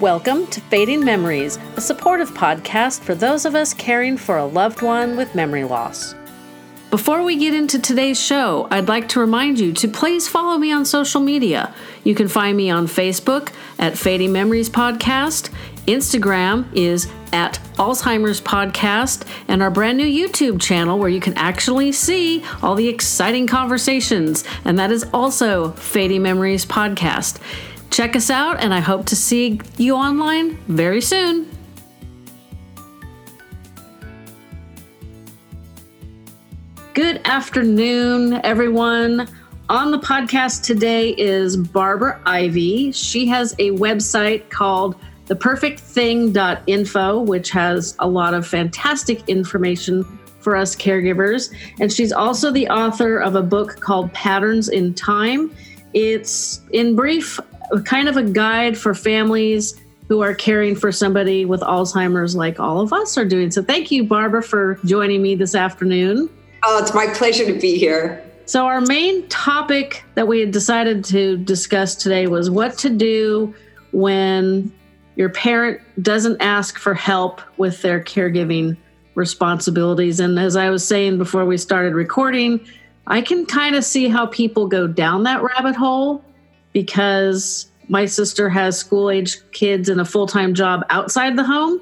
Welcome to Fading Memories, a supportive podcast for those of us caring for a loved one with memory loss. Before we get into today's show, I'd like to remind you to please follow me on social media. You can find me on Facebook at Fading Memories Podcast. Instagram is at Alzheimer's Podcast, and our brand new YouTube channel where you can actually see all the exciting conversations, and that is also Fading Memories Podcast. Check us out, and I hope to see you online very soon. Good afternoon, everyone. On the podcast today is Barbara Ivey. She has a website called theperfectthing.info, which has a lot of fantastic information for us caregivers. And she's also the author of a book called Patterns in Time. It's, in brief, kind of a guide for families who are caring for somebody with Alzheimer's, like all of us are doing. So, thank you, Barbara, for joining me this afternoon. Oh, it's my pleasure to be here. So, our main topic that we had decided to discuss today was what to do when your parent doesn't ask for help with their caregiving responsibilities. And as I was saying before we started recording, I can kind of see how people go down that rabbit hole because my sister has school age kids and a full time job outside the home.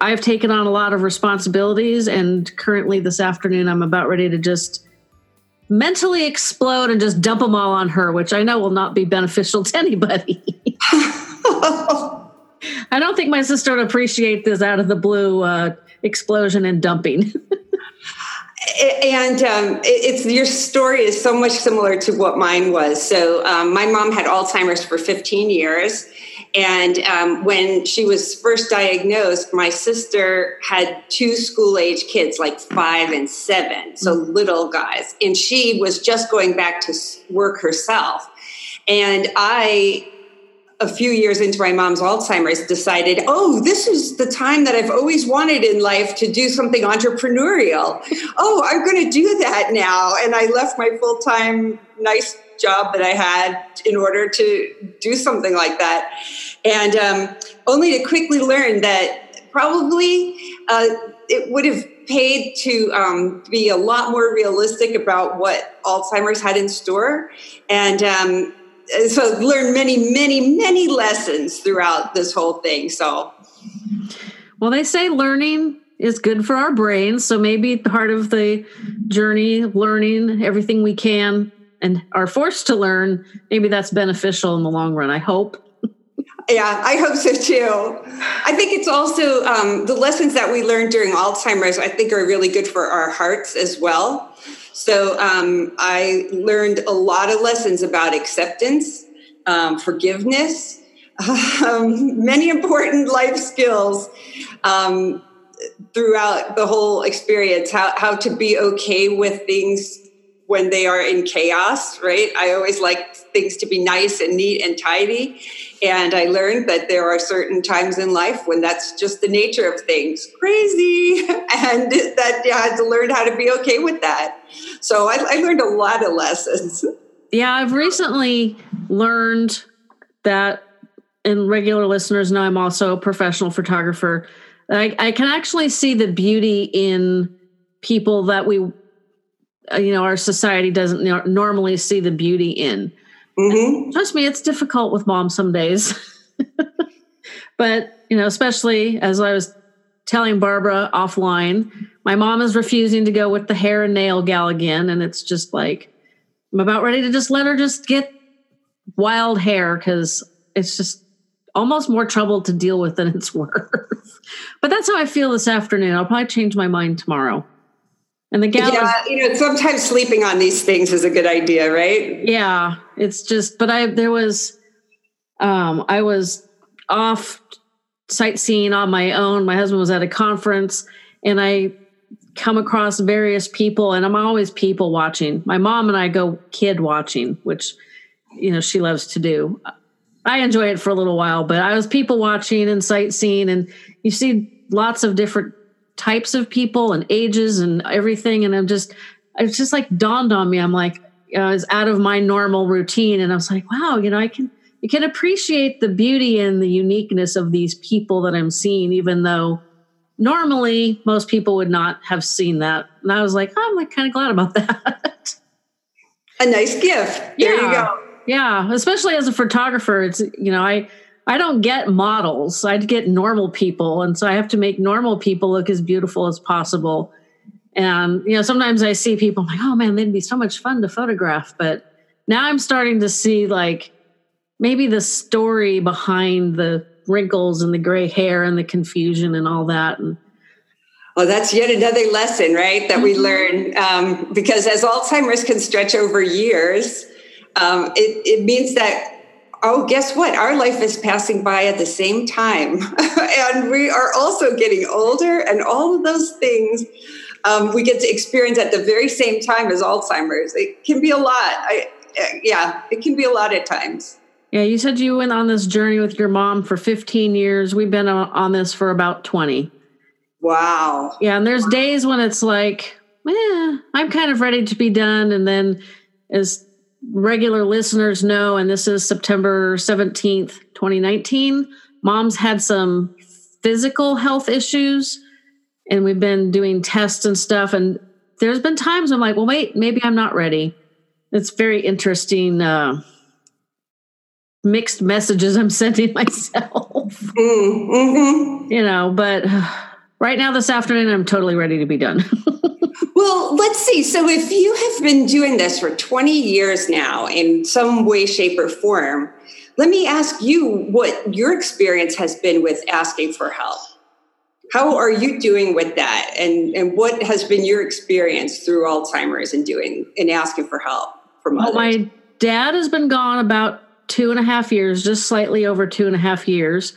I've taken on a lot of responsibilities, and currently this afternoon, I'm about ready to just mentally explode and just dump them all on her, which I know will not be beneficial to anybody. I don't think my sister would appreciate this out of the blue uh, explosion and dumping. and um, it's your story is so much similar to what mine was. So um, my mom had Alzheimer's for 15 years, and um, when she was first diagnosed, my sister had two school age kids, like five and seven, so mm-hmm. little guys, and she was just going back to work herself. And I a few years into my mom's Alzheimer's, decided, oh, this is the time that I've always wanted in life to do something entrepreneurial. oh, I'm going to do that now. And I left my full time, nice job that I had in order to do something like that. And um, only to quickly learn that probably uh, it would have paid to um, be a lot more realistic about what Alzheimer's had in store. And um, so learned many, many, many lessons throughout this whole thing. So, well, they say learning is good for our brains. So maybe part of the journey, learning everything we can and are forced to learn, maybe that's beneficial in the long run. I hope. Yeah, I hope so too. I think it's also um, the lessons that we learned during Alzheimer's, I think, are really good for our hearts as well. So um, I learned a lot of lessons about acceptance, um, forgiveness, um, many important life skills um, throughout the whole experience. How how to be okay with things when they are in chaos, right? I always like things to be nice and neat and tidy. And I learned that there are certain times in life when that's just the nature of things crazy. And that you had to learn how to be okay with that. So I, I learned a lot of lessons. Yeah, I've recently learned that, and regular listeners know I'm also a professional photographer. I, I can actually see the beauty in people that we, you know, our society doesn't normally see the beauty in. Mm-hmm. Trust me, it's difficult with mom some days. but, you know, especially as I was telling Barbara offline, my mom is refusing to go with the hair and nail gal again. And it's just like, I'm about ready to just let her just get wild hair because it's just almost more trouble to deal with than it's worth. but that's how I feel this afternoon. I'll probably change my mind tomorrow. And the gal, yeah, you know, sometimes sleeping on these things is a good idea, right? Yeah, it's just. But I there was, um, I was off sightseeing on my own. My husband was at a conference, and I come across various people, and I'm always people watching. My mom and I go kid watching, which you know she loves to do. I enjoy it for a little while, but I was people watching and sightseeing, and you see lots of different types of people and ages and everything. And I'm just, it's just like dawned on me. I'm like, I was out of my normal routine. And I was like, wow, you know, I can you can appreciate the beauty and the uniqueness of these people that I'm seeing, even though normally most people would not have seen that. And I was like, oh, I'm like kind of glad about that. A nice gift. There yeah. you go. Yeah, especially as a photographer, it's you know, I I don't get models. I get normal people, and so I have to make normal people look as beautiful as possible. And you know, sometimes I see people I'm like, oh man, they'd be so much fun to photograph. But now I'm starting to see like maybe the story behind the wrinkles and the gray hair and the confusion and all that. And well, that's yet another lesson, right? That we mm-hmm. learn um, because as Alzheimer's can stretch over years, um, it, it means that oh, guess what? Our life is passing by at the same time. and we are also getting older, and all of those things um, we get to experience at the very same time as Alzheimer's. It can be a lot. I, yeah, it can be a lot at times. Yeah, you said you went on this journey with your mom for 15 years. We've been on this for about 20. Wow. Yeah, and there's days when it's like, eh, I'm kind of ready to be done. And then, as regular listeners know, and this is September 17th, 2019, mom's had some physical health issues, and we've been doing tests and stuff. And there's been times I'm like, well, wait, maybe I'm not ready. It's very interesting. Uh, mixed messages I'm sending myself. Mm-hmm. You know, but right now this afternoon, I'm totally ready to be done. well, let's see. So, if you have been doing this for 20 years now in some way, shape, or form, let me ask you what your experience has been with asking for help. How are you doing with that? And, and what has been your experience through Alzheimer's and doing and asking for help from well, others? My dad has been gone about two and a half years, just slightly over two and a half years.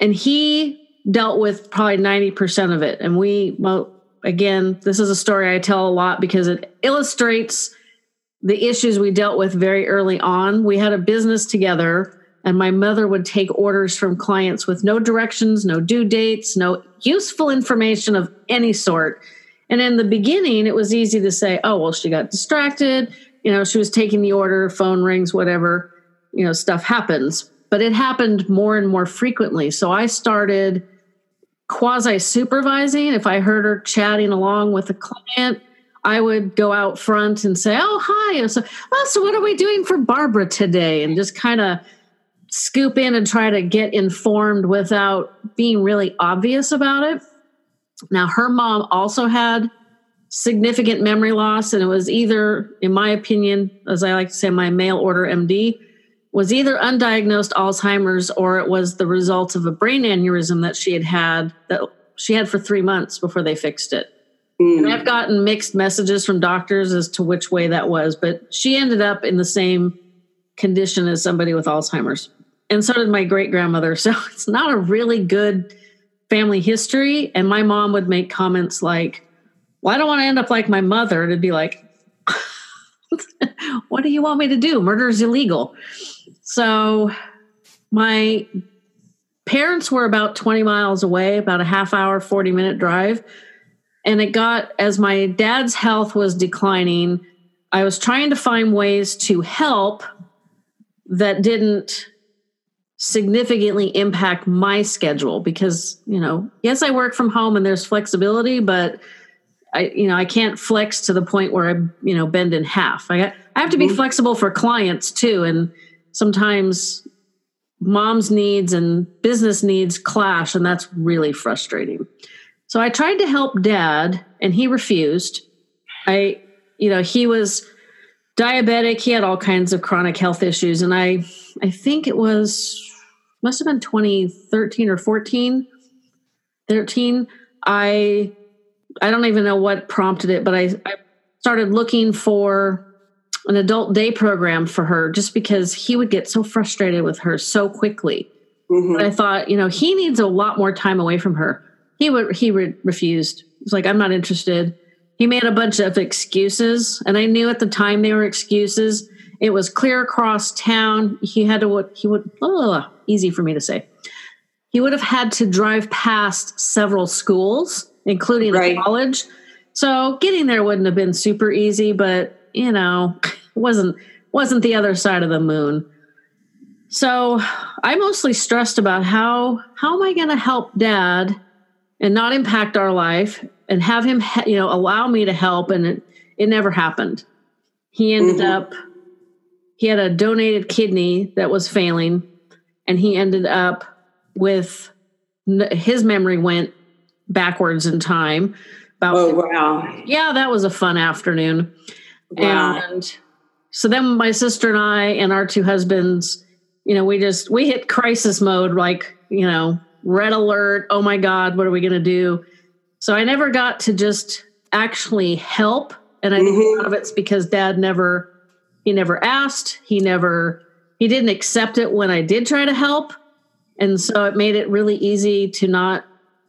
And he dealt with probably 90% of it. And we, well, again, this is a story I tell a lot because it illustrates the issues we dealt with very early on. We had a business together, and my mother would take orders from clients with no directions, no due dates, no useful information of any sort. And in the beginning, it was easy to say, oh, well, she got distracted. You know, she was taking the order, phone rings, whatever you know stuff happens but it happened more and more frequently. So i started quasi supervising if i heard her chatting along with a client i would go out front and say oh hi and so oh, so what are we doing for barbara today? and just kind of scoop in and try to get informed without being really obvious about it. Now her mom also had significant memory loss and it was either in my opinion as i like to say my mail order md was either undiagnosed Alzheimer's or it was the result of a brain aneurysm that she had had that she had for three months before they fixed it. Mm. And I've gotten mixed messages from doctors as to which way that was, but she ended up in the same condition as somebody with Alzheimer's. And so did my great grandmother. So it's not a really good family history. And my mom would make comments like, Well, I don't want to end up like my mother. And it'd be like, What do you want me to do? Murder is illegal. So my parents were about 20 miles away, about a half hour, 40 minute drive. And it got, as my dad's health was declining, I was trying to find ways to help that didn't significantly impact my schedule because, you know, yes, I work from home and there's flexibility, but I, you know, I can't flex to the point where I, you know, bend in half. I, got, I have to be mm-hmm. flexible for clients too. And, sometimes mom's needs and business needs clash, and that's really frustrating. So I tried to help dad, and he refused. I, you know, he was diabetic. He had all kinds of chronic health issues, and I, I think it was must have been 2013 or 14, 13. I, I don't even know what prompted it, but I, I started looking for an adult day program for her just because he would get so frustrated with her so quickly. Mm-hmm. I thought, you know, he needs a lot more time away from her. He would he re- refused. He's like, I'm not interested. He made a bunch of excuses, and I knew at the time they were excuses. It was clear across town. He had to what he would oh, easy for me to say. He would have had to drive past several schools, including right. a college. So getting there wouldn't have been super easy, but you know, wasn't wasn't the other side of the moon. So I mostly stressed about how how am I going to help dad and not impact our life and have him you know allow me to help and it, it never happened. He ended mm-hmm. up he had a donated kidney that was failing and he ended up with his memory went backwards in time about oh wow yeah that was a fun afternoon wow. and so then my sister and i and our two husbands you know we just we hit crisis mode like you know red alert oh my god what are we going to do so i never got to just actually help and i mm-hmm. think a mm-hmm. lot of it's because dad never he never asked he never he didn't accept it when i did try to help and so it made it really easy to not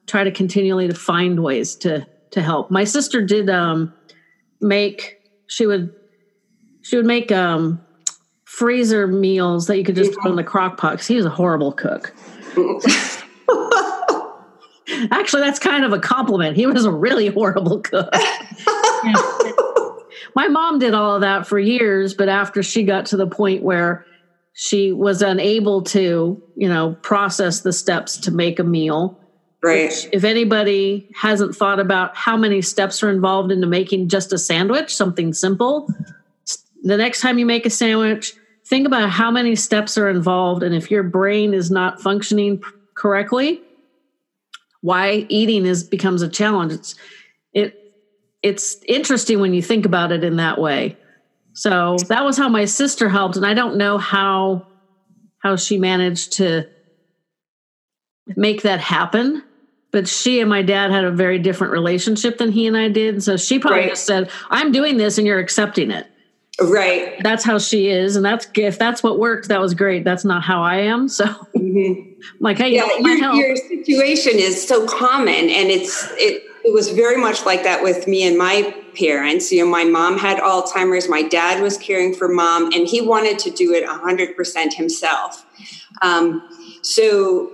try to continually to find ways to to help my sister did um make she would she would make um freezer meals that you could just throw in the crock pot because he was a horrible cook. Actually that's kind of a compliment. He was a really horrible cook. My mom did all of that for years but after she got to the point where she was unable to, you know, process the steps to make a meal. Right. Which, if anybody hasn't thought about how many steps are involved into making just a sandwich, something simple, the next time you make a sandwich, think about how many steps are involved and if your brain is not functioning correctly, why eating is becomes a challenge. It's it it's interesting when you think about it in that way. So that was how my sister helped, and I don't know how how she managed to make that happen. But she and my dad had a very different relationship than he and I did. So she probably right. just said, "I'm doing this, and you're accepting it." Right. That's how she is, and that's if that's what worked, that was great. That's not how I am. So, mm-hmm. like, hey, yeah, your, your situation is so common, and it's it it was very much like that with me and my parents. You know, my mom had Alzheimer's, my dad was caring for mom, and he wanted to do it 100% himself. Um, so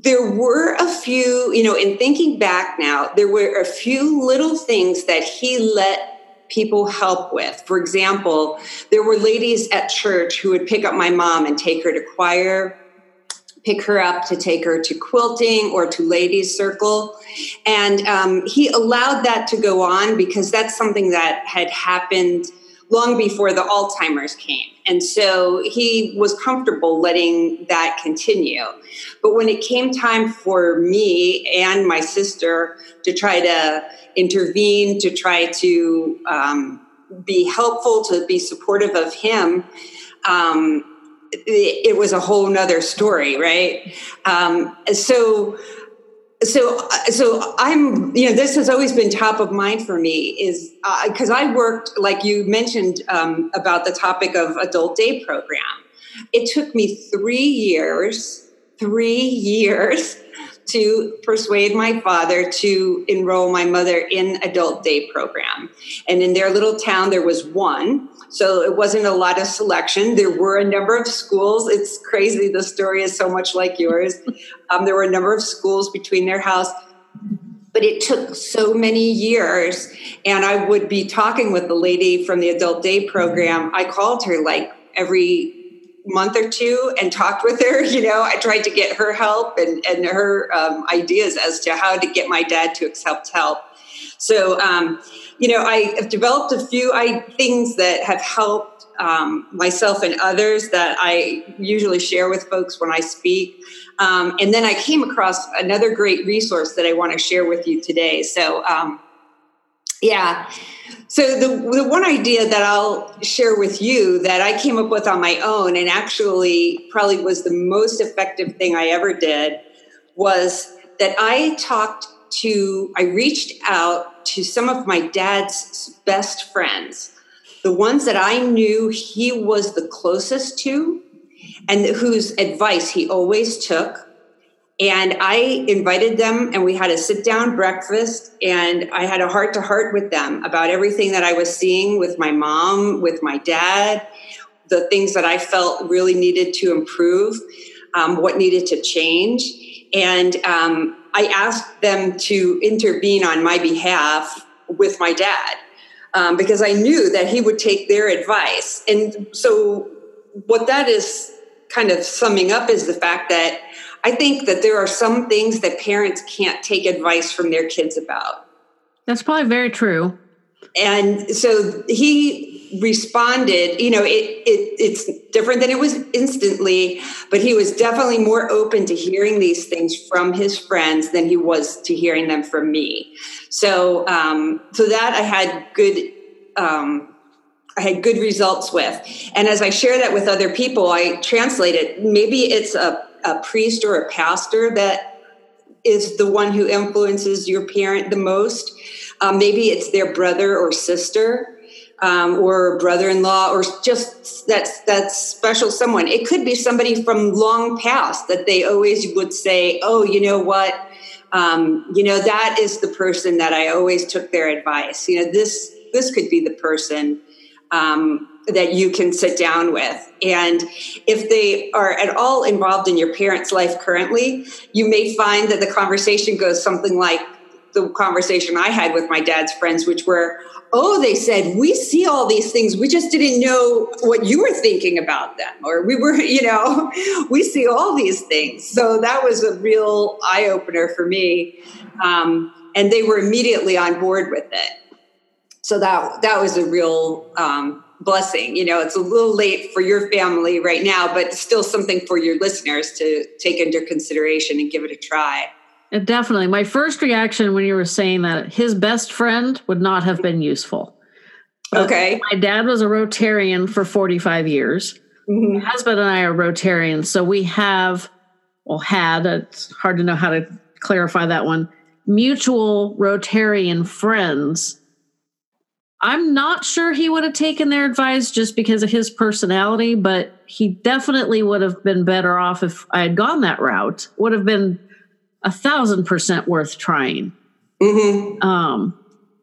there were a few, you know, in thinking back now, there were a few little things that he let people help with. For example, there were ladies at church who would pick up my mom and take her to choir pick her up to take her to quilting or to ladies circle. And um, he allowed that to go on because that's something that had happened long before the alzheimer's came. And so he was comfortable letting that continue but when it came time for me and my sister to try to intervene to try to um, be helpful to be supportive of him um, it, was a whole nother story, right? Um, so, so, so I'm, you know, this has always been top of mind for me is because uh, I worked, like you mentioned, um, about the topic of adult day program. It took me three years, three years to persuade my father to enroll my mother in adult day program. And in their little town, there was one. So it wasn't a lot of selection. There were a number of schools. It's crazy. The story is so much like yours. Um, there were a number of schools between their house. But it took so many years. And I would be talking with the lady from the adult day program. I called her like every month or two and talked with her. You know, I tried to get her help and, and her um, ideas as to how to get my dad to accept help. So, um, you know, I have developed a few I, things that have helped um, myself and others that I usually share with folks when I speak. Um, and then I came across another great resource that I want to share with you today. So, um, yeah. So the, the one idea that I'll share with you that I came up with on my own and actually probably was the most effective thing I ever did was that I talked to I reached out to some of my dad's best friends, the ones that I knew he was the closest to and whose advice he always took and I invited them, and we had a sit down breakfast. And I had a heart to heart with them about everything that I was seeing with my mom, with my dad, the things that I felt really needed to improve, um, what needed to change. And um, I asked them to intervene on my behalf with my dad um, because I knew that he would take their advice. And so, what that is kind of summing up is the fact that I think that there are some things that parents can't take advice from their kids about. That's probably very true. And so he responded you know it, it it's different than it was instantly but he was definitely more open to hearing these things from his friends than he was to hearing them from me so um so that i had good um I had good results with. And as I share that with other people, I translate it. Maybe it's a, a priest or a pastor that is the one who influences your parent the most. Um, maybe it's their brother or sister um, or brother-in-law or just that's that special someone. It could be somebody from long past that they always would say oh you know what? Um, you know that is the person that i always took their advice. You know this this could be the person um, that you can sit down with and if they are at all involved in your parents life currently you may find that the conversation goes something like the conversation i had with my dad's friends which were oh, they said, we see all these things. We just didn't know what you were thinking about them. Or we were, you know, we see all these things. So that was a real eye opener for me. Um, and they were immediately on board with it. So that, that was a real um, blessing. You know, it's a little late for your family right now, but still something for your listeners to take into consideration and give it a try. Uh, definitely. My first reaction when you were saying that his best friend would not have been useful. But okay. My dad was a Rotarian for 45 years. Mm-hmm. My husband and I are Rotarians. So we have, well, had, it's hard to know how to clarify that one, mutual Rotarian friends. I'm not sure he would have taken their advice just because of his personality, but he definitely would have been better off if I had gone that route. Would have been a thousand percent worth trying. Mm-hmm. Um,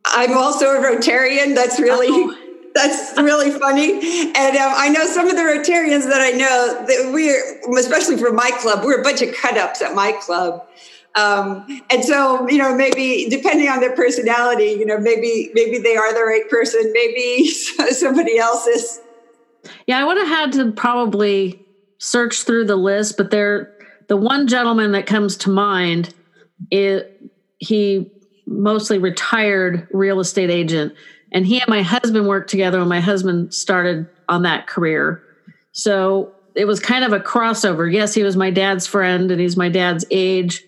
I'm also a Rotarian. That's really. Oh. That's really funny, and um, I know some of the Rotarians that I know that we're, especially for my club, we're a bunch of cut ups at my club, um, and so you know maybe depending on their personality, you know maybe maybe they are the right person, maybe somebody else is. Yeah, I would have had to probably search through the list, but there the one gentleman that comes to mind it he mostly retired real estate agent and he and my husband worked together when my husband started on that career. So it was kind of a crossover. Yes he was my dad's friend and he's my dad's age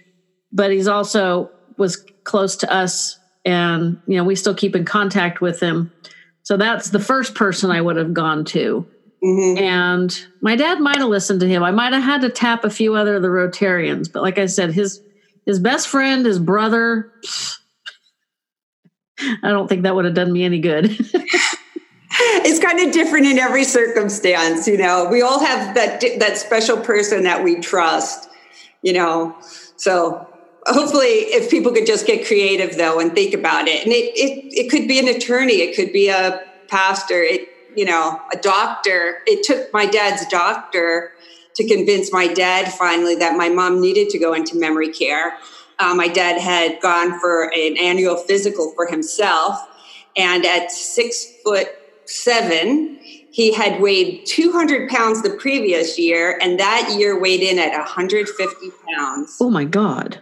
but he's also was close to us and you know we still keep in contact with him so that's the first person i would have gone to Mm-hmm. And my dad might have listened to him. I might have had to tap a few other of the Rotarians, but like I said, his his best friend, his brother. I don't think that would have done me any good. it's kind of different in every circumstance, you know. We all have that that special person that we trust, you know. So hopefully if people could just get creative though and think about it and it, it, it could be an attorney it could be a pastor it you know, a doctor. It took my dad's doctor to convince my dad finally that my mom needed to go into memory care. Uh, my dad had gone for an annual physical for himself, and at six foot seven, he had weighed 200 pounds the previous year, and that year weighed in at 150 pounds. Oh my God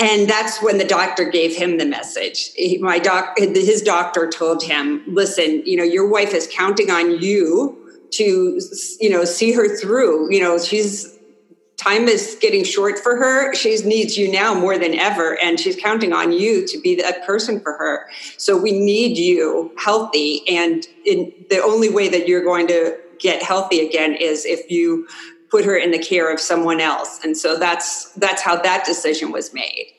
and that's when the doctor gave him the message. He, my doc his doctor told him listen you know your wife is counting on you to you know see her through. You know she's time is getting short for her. She needs you now more than ever and she's counting on you to be that person for her. So we need you healthy and in, the only way that you're going to get healthy again is if you put her in the care of someone else. And so that's that's how that decision was made.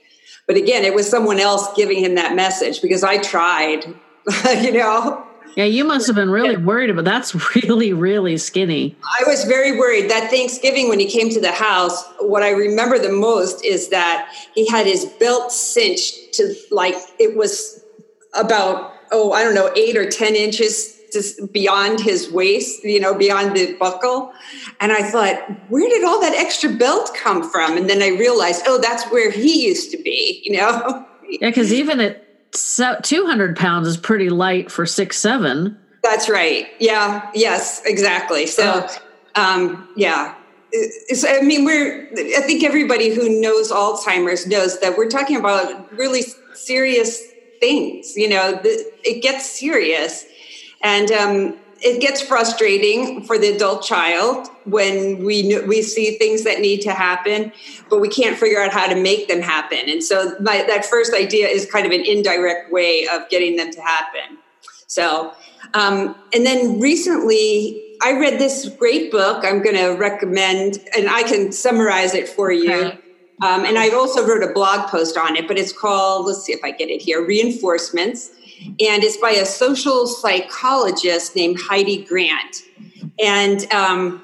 But again it was someone else giving him that message because i tried you know? Yeah you must have been really worried about that's really really skinny. I was very worried. That thanksgiving when he came to the house what i remember the most is that he had his belt cinched to like it was about oh i don't know eight or ten inches just beyond his waist, you know, beyond the buckle. And I thought, where did all that extra belt come from? And then I realized, oh, that's where he used to be, you know? yeah, because even at 200 pounds is pretty light for six, seven. That's right. Yeah. Yes, exactly. So, um, yeah. I mean, we're, I think everybody who knows Alzheimer's knows that we're talking about really serious things. You know, it gets serious. And um, it gets frustrating for the adult child when we we see things that need to happen, but we can't figure out how to make them happen. And so my, that first idea is kind of an indirect way of getting them to happen. So, um, and then recently I read this great book. I'm going to recommend, and I can summarize it for you. Okay. Um, and I also wrote a blog post on it, but it's called, let's see if I get it here, Reinforcements. And it's by a social psychologist named Heidi Grant. And um,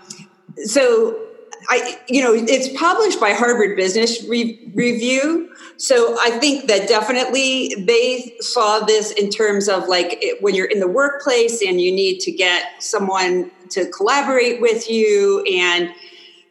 so I, you know, it's published by Harvard Business Re- Review. So I think that definitely they saw this in terms of like it, when you're in the workplace and you need to get someone to collaborate with you and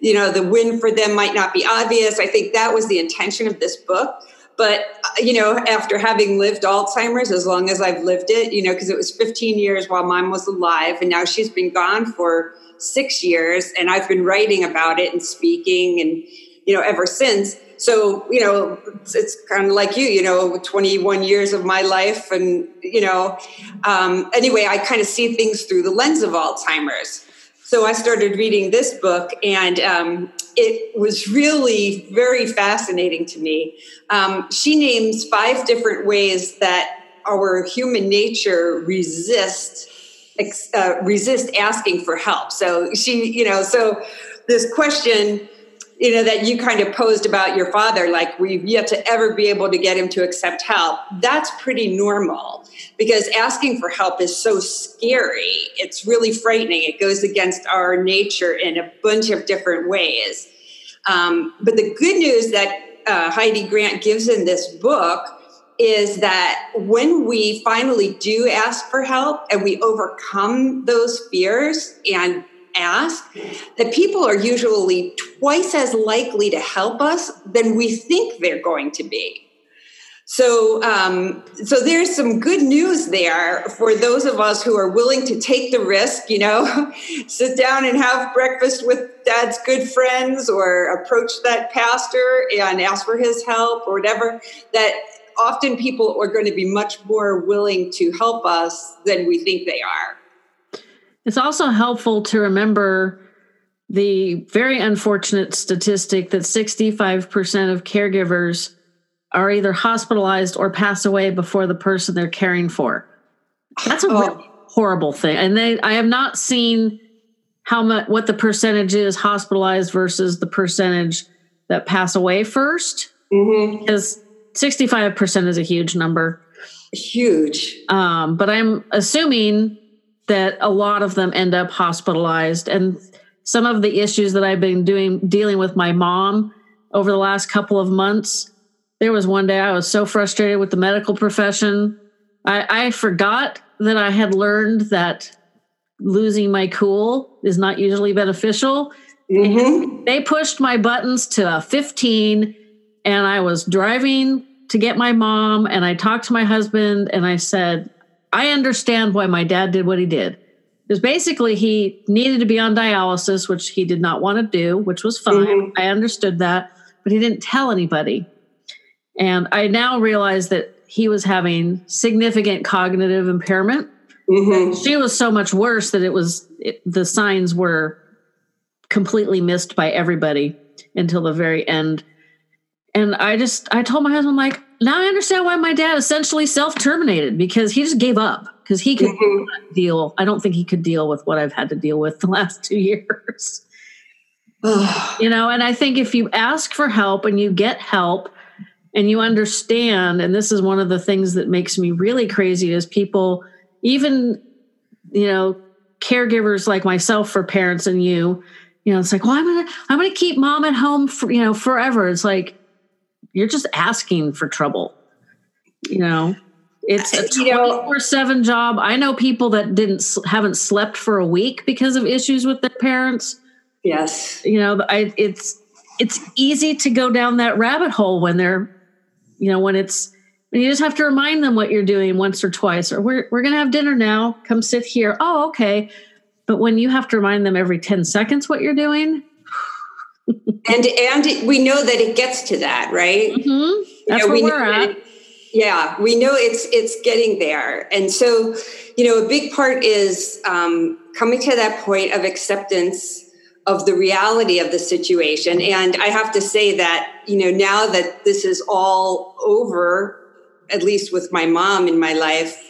you know the win for them might not be obvious. I think that was the intention of this book. But you know, after having lived Alzheimer's as long as I've lived it, you know, because it was 15 years while mom was alive, and now she's been gone for six years, and I've been writing about it and speaking, and you know, ever since. So you know, it's, it's kind of like you, you know, 21 years of my life, and you know, um, anyway, I kind of see things through the lens of Alzheimer's. So I started reading this book, and um, it was really very fascinating to me. Um, she names five different ways that our human nature resists uh, resist asking for help. So she, you know, so this question, you know, that you kind of posed about your father, like we've yet to ever be able to get him to accept help. That's pretty normal because asking for help is so scary. It's really frightening. It goes against our nature in a bunch of different ways. Um, but the good news that uh, Heidi Grant gives in this book is that when we finally do ask for help and we overcome those fears and ask, that people are usually twice as likely to help us than we think they're going to be. So, um, so there's some good news there for those of us who are willing to take the risk. You know, sit down and have breakfast with Dad's good friends, or approach that pastor and ask for his help, or whatever. That often people are going to be much more willing to help us than we think they are. It's also helpful to remember the very unfortunate statistic that 65% of caregivers are either hospitalized or pass away before the person they're caring for. That's a oh. really horrible thing. And they I have not seen how much what the percentage is hospitalized versus the percentage that pass away 1st mm-hmm. Because 65% is a huge number. Huge. Um, but I'm assuming that a lot of them end up hospitalized. And some of the issues that I've been doing dealing with my mom over the last couple of months there was one day I was so frustrated with the medical profession. I, I forgot that I had learned that losing my cool is not usually beneficial. Mm-hmm. They pushed my buttons to a 15, and I was driving to get my mom. And I talked to my husband, and I said, I understand why my dad did what he did. Because basically, he needed to be on dialysis, which he did not want to do, which was fine. Mm-hmm. I understood that, but he didn't tell anybody. And I now realize that he was having significant cognitive impairment. Mm-hmm. She was so much worse that it was it, the signs were completely missed by everybody until the very end. And I just I told my husband like now I understand why my dad essentially self terminated because he just gave up because he could mm-hmm. deal. I don't think he could deal with what I've had to deal with the last two years. you know, and I think if you ask for help and you get help, and you understand and this is one of the things that makes me really crazy is people even you know caregivers like myself for parents and you you know it's like well i'm gonna i'm gonna keep mom at home for you know forever it's like you're just asking for trouble you know it's a 24 7 job i know people that didn't haven't slept for a week because of issues with their parents yes you know I, it's it's easy to go down that rabbit hole when they're you know, when it's when you just have to remind them what you're doing once or twice, or we're we're gonna have dinner now. Come sit here. Oh, okay. But when you have to remind them every 10 seconds what you're doing, and and we know that it gets to that, right? Mm-hmm. That's you know, where we we're at. It, yeah, we know it's it's getting there, and so you know a big part is um, coming to that point of acceptance of the reality of the situation. And I have to say that you know now that this is all over, at least with my mom in my life,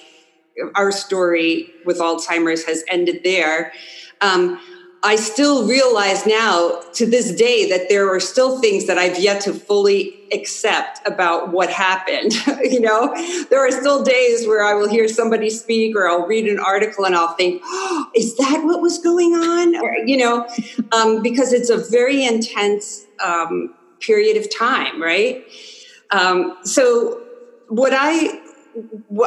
our story with Alzheimer's has ended there. Um, I still realize now to this day that there are still things that I've yet to fully accept about what happened. you know, there are still days where I will hear somebody speak or I'll read an article and I'll think, oh, is that what was going on? Or, you know, um, because it's a very intense um, period of time, right? Um, so, what I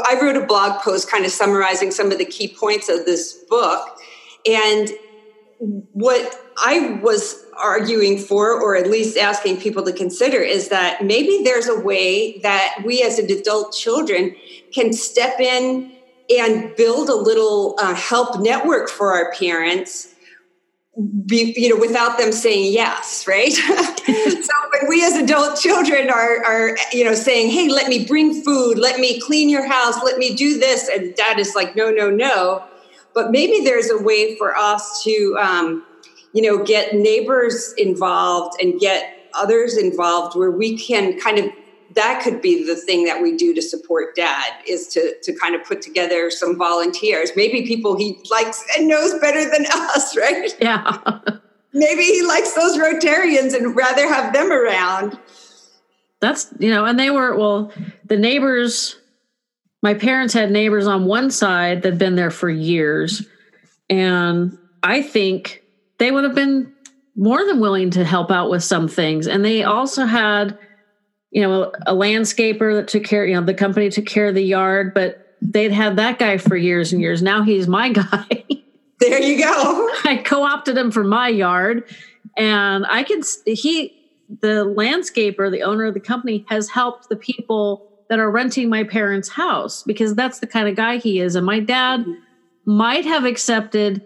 I wrote a blog post kind of summarizing some of the key points of this book. And what I was arguing for, or at least asking people to consider, is that maybe there's a way that we as adult children can step in and build a little uh, help network for our parents be, you know, without them saying yes, right? so when we as adult children are, are, you know, saying, "Hey, let me bring food, let me clean your house, let me do this," and dad is like, "No, no, no," but maybe there's a way for us to um, you know get neighbors involved and get others involved where we can kind of that could be the thing that we do to support dad is to to kind of put together some volunteers. Maybe people he likes and knows better than us right? Yeah. Maybe he likes those rotarians and rather have them around. That's you know and they were well the neighbors my parents had neighbors on one side that'd been there for years and i think they would have been more than willing to help out with some things. And they also had you know a landscaper that took care you know the company took care of the yard but they'd had that guy for years and years. Now he's my guy. There you go. I co-opted him for my yard and i can he the landscaper the owner of the company has helped the people that are renting my parents' house because that's the kind of guy he is. And my dad might have accepted,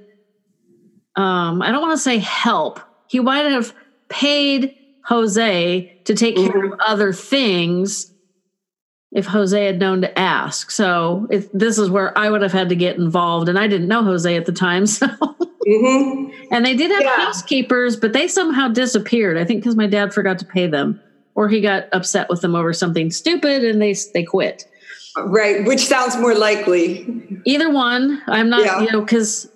um, I don't want to say help, he might have paid Jose to take mm-hmm. care of other things if Jose had known to ask. So if, this is where I would have had to get involved. And I didn't know Jose at the time. So. Mm-hmm. And they did have yeah. housekeepers, but they somehow disappeared. I think because my dad forgot to pay them or he got upset with them over something stupid and they they quit. Right, which sounds more likely. Either one. I'm not, yeah. you know, because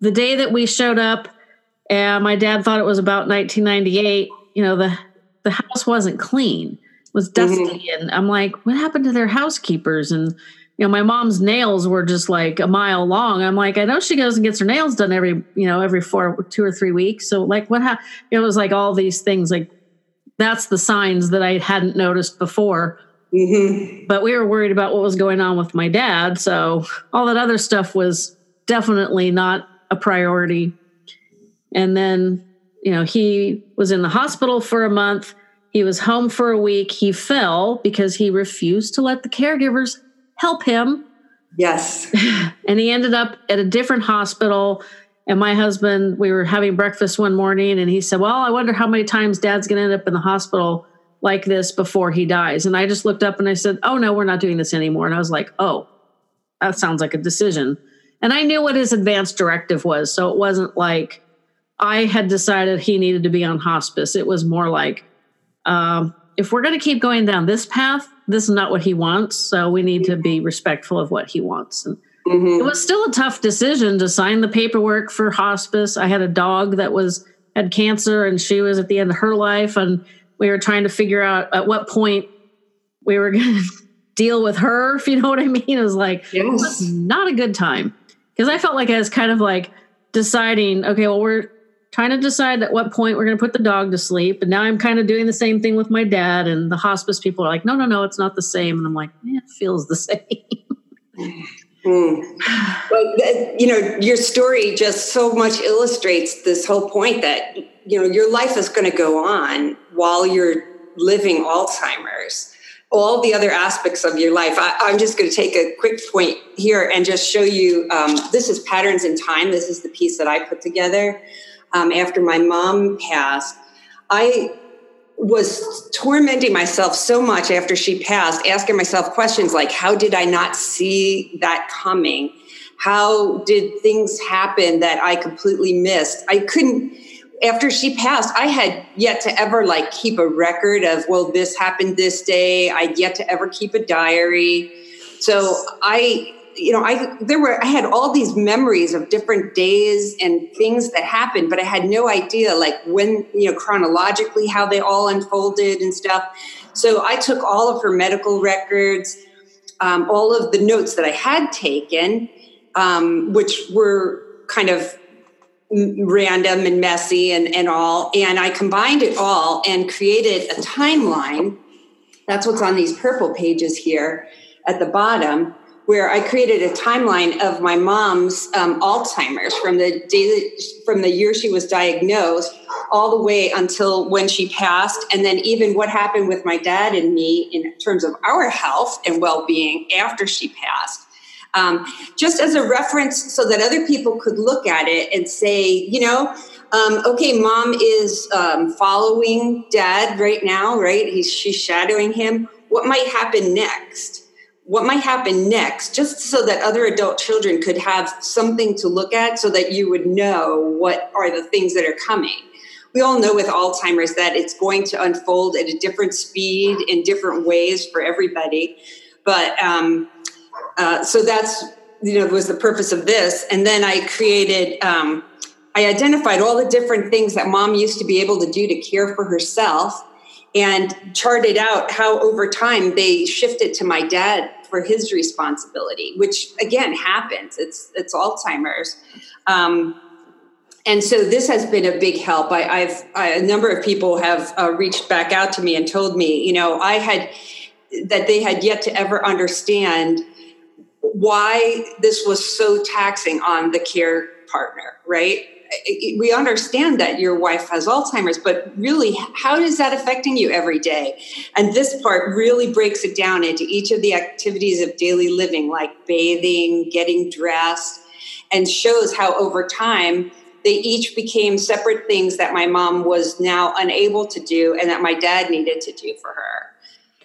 the day that we showed up, and my dad thought it was about 1998. You know, the the house wasn't clean; it was dusty, mm-hmm. and I'm like, what happened to their housekeepers? And you know, my mom's nails were just like a mile long. I'm like, I know she goes and gets her nails done every, you know, every four, two or three weeks. So like, what happened? It was like all these things like that's the signs that I hadn't noticed before. Mm-hmm. But we were worried about what was going on with my dad. So all that other stuff was definitely not a priority. And then, you know, he was in the hospital for a month. He was home for a week. He fell because he refused to let the caregivers help him. Yes. And he ended up at a different hospital and my husband, we were having breakfast one morning and he said, Well, I wonder how many times dad's going to end up in the hospital like this before he dies. And I just looked up and I said, Oh, no, we're not doing this anymore. And I was like, Oh, that sounds like a decision. And I knew what his advance directive was. So it wasn't like I had decided he needed to be on hospice. It was more like, um, if we're going to keep going down this path, this is not what he wants. So we need to be respectful of what he wants. And Mm-hmm. It was still a tough decision to sign the paperwork for hospice. I had a dog that was had cancer and she was at the end of her life and we were trying to figure out at what point we were going to deal with her, if you know what I mean. It was like yes. it was not a good time because I felt like I was kind of like deciding, okay, well, we're trying to decide at what point we're going to put the dog to sleep. And now I'm kind of doing the same thing with my dad. And the hospice people are like, no, no, no, it's not the same. And I'm like, eh, it feels the same. Mm. But you know, your story just so much illustrates this whole point that you know your life is going to go on while you're living Alzheimer's. All the other aspects of your life. I, am just going to take a quick point here and just show you. Um, this is patterns in time. This is the piece that I put together. um, after my mom passed, I was tormenting myself so much after she passed, asking myself questions like, how did I not see that coming? How did things happen that I completely missed? I couldn't, after she passed, I had yet to ever like keep a record of, well, this happened this day. I'd yet to ever keep a diary. So I, you know, I there were I had all these memories of different days and things that happened, but I had no idea like when, you know, chronologically how they all unfolded and stuff. So I took all of her medical records, um, all of the notes that I had taken, um, which were kind of random and messy and, and all, and I combined it all and created a timeline. That's what's on these purple pages here at the bottom where I created a timeline of my mom's um, Alzheimer's from the day from the year she was diagnosed all the way until when she passed, and then even what happened with my dad and me in terms of our health and well-being after she passed. Um, just as a reference, so that other people could look at it and say, you know, um, okay, mom is um, following dad right now, right? He's she's shadowing him. What might happen next? What might happen next, just so that other adult children could have something to look at so that you would know what are the things that are coming. We all know with Alzheimer's that it's going to unfold at a different speed in different ways for everybody. But um, uh, so that's, you know, was the purpose of this. And then I created, um, I identified all the different things that mom used to be able to do to care for herself and charted out how over time they shifted to my dad for his responsibility, which again happens. It's it's Alzheimer's. Um, and so this has been a big help. I, have a number of people have uh, reached back out to me and told me, you know, I had that they had yet to ever understand why this was so taxing on the care partner, right? We understand that your wife has Alzheimer's, but really, how is that affecting you every day? And this part really breaks it down into each of the activities of daily living, like bathing, getting dressed, and shows how over time they each became separate things that my mom was now unable to do and that my dad needed to do for her.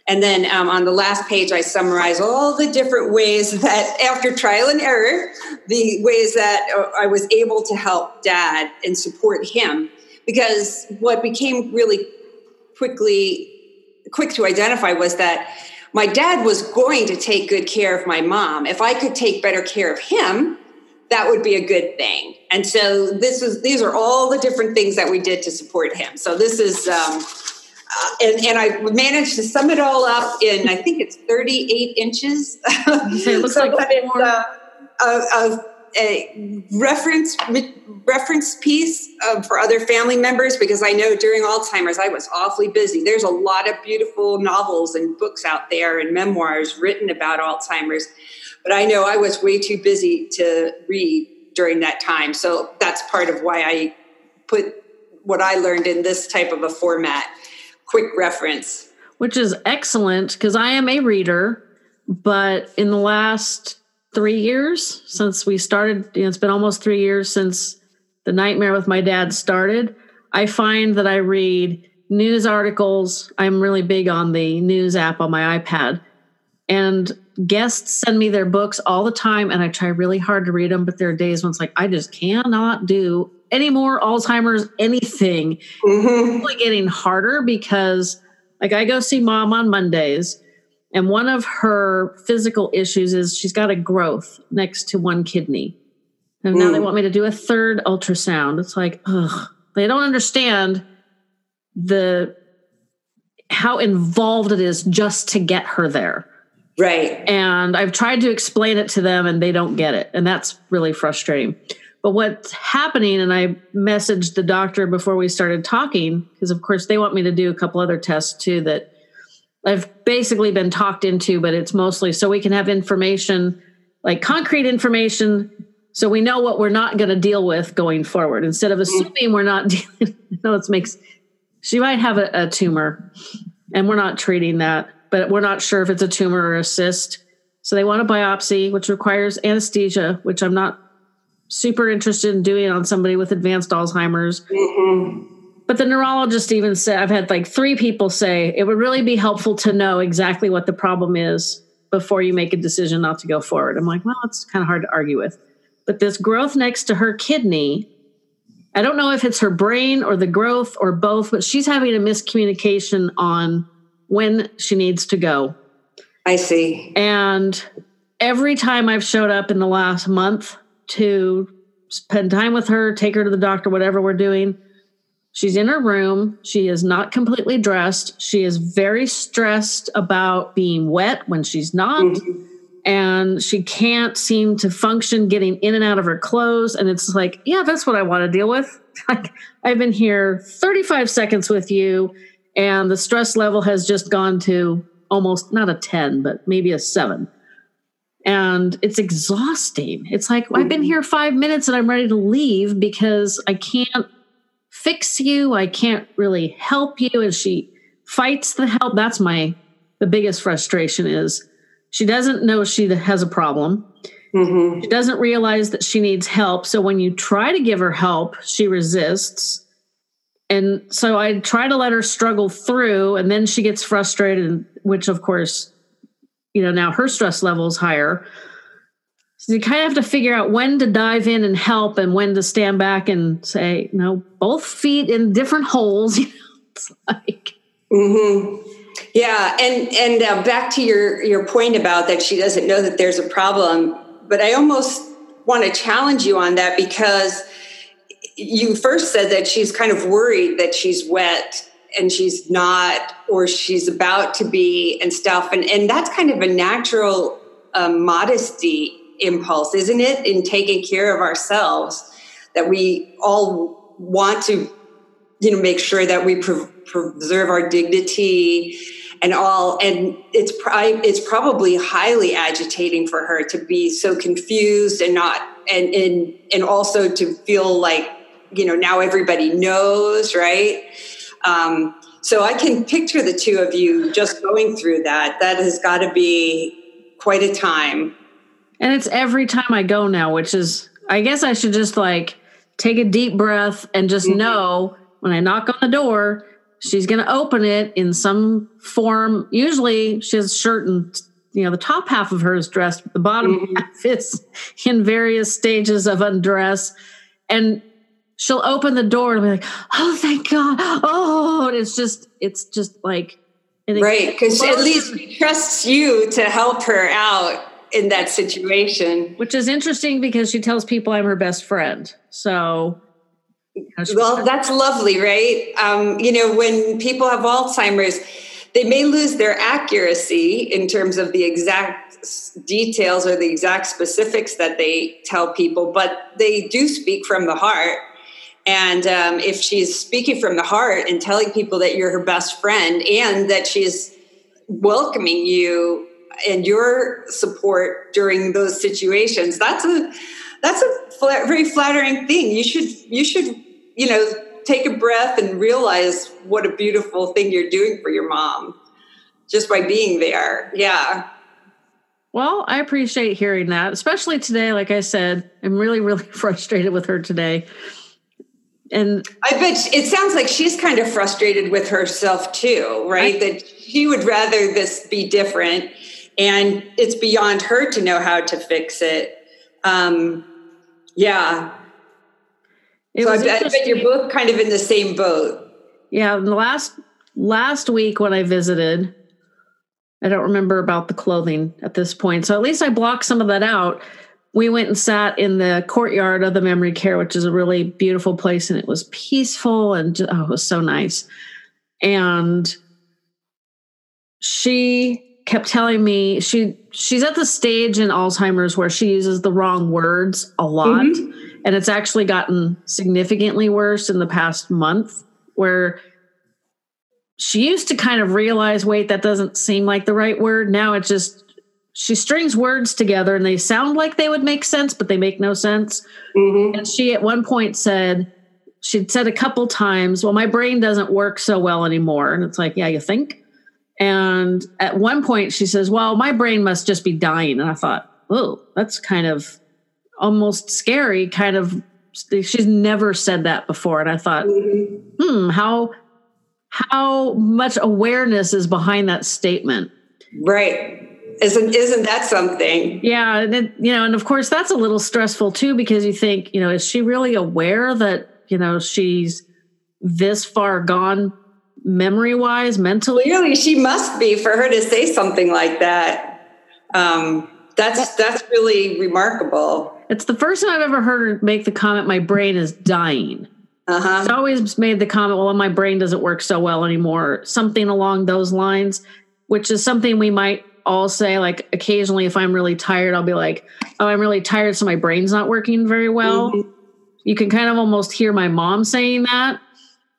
And then um, on the last page, I summarize all the different ways that, after trial and error, the ways that uh, I was able to help dad and support him. Because what became really quickly quick to identify was that my dad was going to take good care of my mom. If I could take better care of him, that would be a good thing. And so this is these are all the different things that we did to support him. So this is um, uh, and, and I managed to sum it all up in I think it's 38 inches. it looks so like it's uh, a, a, a, reference reference piece uh, for other family members because I know during Alzheimer's I was awfully busy. There's a lot of beautiful novels and books out there and memoirs written about Alzheimer's, but I know I was way too busy to read during that time. So that's part of why I put what I learned in this type of a format quick reference. Which is excellent because I am a reader, but in the last three years since we started, you know, it's been almost three years since the nightmare with my dad started. I find that I read news articles. I'm really big on the news app on my iPad. And guests send me their books all the time, and I try really hard to read them. But there are days when it's like, I just cannot do any more Alzheimer's, anything. Mm-hmm. really getting harder because, like, I go see mom on Mondays, and one of her physical issues is she's got a growth next to one kidney. And mm. now they mm. want me to do a third ultrasound. It's like, ugh, they don't understand the how involved it is just to get her there. Right. And I've tried to explain it to them and they don't get it. And that's really frustrating. But what's happening, and I messaged the doctor before we started talking, because of course they want me to do a couple other tests too that I've basically been talked into, but it's mostly so we can have information, like concrete information, so we know what we're not going to deal with going forward instead of assuming mm-hmm. we're not dealing. no, it makes she might have a, a tumor, and we're not treating that, but we're not sure if it's a tumor or a cyst. So they want a biopsy, which requires anesthesia, which I'm not super interested in doing it on somebody with advanced Alzheimer's. Mm-hmm. But the neurologist even said, I've had like three people say it would really be helpful to know exactly what the problem is before you make a decision not to go forward. I'm like, well, it's kind of hard to argue with. But this growth next to her kidney, I don't know if it's her brain or the growth or both, but she's having a miscommunication on when she needs to go. I see. And every time I've showed up in the last month to spend time with her, take her to the doctor, whatever we're doing, She's in her room. She is not completely dressed. She is very stressed about being wet when she's not. Mm-hmm. And she can't seem to function getting in and out of her clothes. And it's like, yeah, that's what I want to deal with. Like, I've been here 35 seconds with you, and the stress level has just gone to almost not a 10, but maybe a seven. And it's exhausting. It's like. I've been mm-hmm. here five minutes and I'm ready to leave because I can't fix you. I can't really help you. And she fights the help. That's my, the biggest frustration is she doesn't know she has a problem. Mm-hmm. She doesn't realize that she needs help. So when you try to give her help, she resists. And so I try to let her struggle through, and then she gets frustrated, which of course, you know, now her stress level is higher. So you kind of have to figure out when to dive in and help and when to stand back and say, no, both feet in different holes. You know, it's like. Mm-hmm. Yeah, and and uh, back to your your point about that she doesn't know that there's a problem, but I almost want to challenge you on that because you first said that she's kind of worried that she's wet and she's not or she's about to be and stuff and and that's kind of a natural um, modesty impulse, isn't it, in taking care of ourselves that we all want to, you know, make sure that we pre- preserve our dignity and all. And it's it's probably highly agitating for her to be so confused and not and and and also to feel like you know now everybody knows, right? Um, so I can picture the two of you just going through that. That has got to be quite a time. And it's every time I go now, which is, I guess I should just like take a deep breath and just mm-hmm. know when I knock on the door, she's going to open it in some form. Usually she has shirt and, you know, the top half of her is dressed, but the bottom mm-hmm. half is in various stages of undress. And she'll open the door and be like, oh, thank God. Oh, and it's just, it's just like, right. Because at least she trusts you to help her out in that situation. Which is interesting because she tells people I'm her best friend. So, well, that's lovely, right? Um, you know, when people have Alzheimer's, they may lose their accuracy in terms of the exact details or the exact specifics that they tell people, but they do speak from the heart. And um, if she's speaking from the heart and telling people that you're her best friend and that she's welcoming you and your support during those situations that's a that's a very flattering thing. You should you should you know take a breath and realize what a beautiful thing you're doing for your mom just by being there. Yeah. Well i appreciate hearing that especially today like i said i'm really really frustrated with her today and i bet it sounds like she's kind of frustrated with herself too right I, that she would rather this be different and it's beyond her to know how to fix it. Um, yeah. It so I bet, I bet you're both kind of in the same boat. Yeah. The last last week when I visited, I don't remember about the clothing at this point. So at least I blocked some of that out. We went and sat in the courtyard of the memory care, which is a really beautiful place, and it was peaceful and oh, it was so nice. And she kept telling me she she's at the stage in Alzheimer's where she uses the wrong words a lot mm-hmm. and it's actually gotten significantly worse in the past month where she used to kind of realize wait that doesn't seem like the right word now it just she strings words together and they sound like they would make sense but they make no sense mm-hmm. and she at one point said she'd said a couple times well my brain doesn't work so well anymore and it's like yeah you think and at one point, she says, Well, my brain must just be dying. And I thought, Oh, that's kind of almost scary kind of she's never said that before and i thought mm-hmm. hmm how how much awareness is behind that statement right isn't isn't that something yeah and you know and of course that's a little stressful too because you think you know is she really aware that you know she's this far gone memory wise mentally Really, she must be for her to say something like that um that's that's really remarkable it's the first time I've ever heard her make the comment, my brain is dying. Uh-huh. She's always made the comment, well, my brain doesn't work so well anymore. Something along those lines, which is something we might all say. Like occasionally, if I'm really tired, I'll be like, oh, I'm really tired, so my brain's not working very well. Mm-hmm. You can kind of almost hear my mom saying that.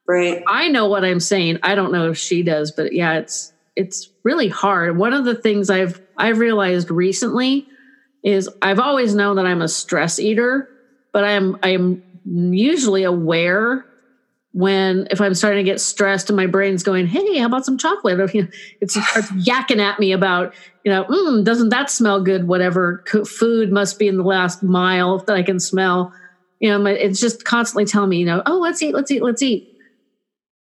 Right. I know what I'm saying. I don't know if she does, but yeah, it's it's really hard. One of the things I've I've realized recently is I've always known that I'm a stress eater, but I'm I'm usually aware when if I'm starting to get stressed and my brain's going, "Hey, how about some chocolate?" It starts yakking at me about, you know, mm, doesn't that smell good? Whatever food must be in the last mile that I can smell. You know, it's just constantly telling me, you know, oh, let's eat, let's eat, let's eat.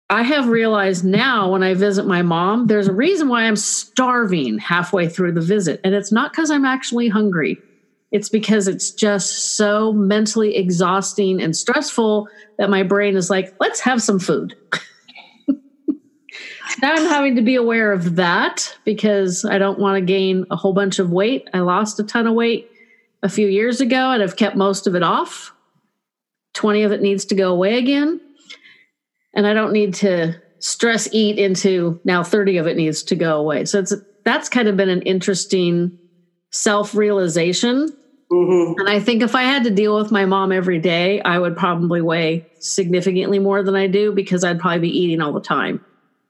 I have realized now when I visit my mom, there's a reason why I'm starving halfway through the visit. And it's not because I'm actually hungry, it's because it's just so mentally exhausting and stressful that my brain is like, let's have some food. now I'm having to be aware of that because I don't want to gain a whole bunch of weight. I lost a ton of weight a few years ago and I've kept most of it off. 20 of it needs to go away again and I don't need to stress eat into now 30 of it needs to go away. So it's that's kind of been an interesting self realization. Mm-hmm. And I think if I had to deal with my mom every day, I would probably weigh significantly more than I do because I'd probably be eating all the time.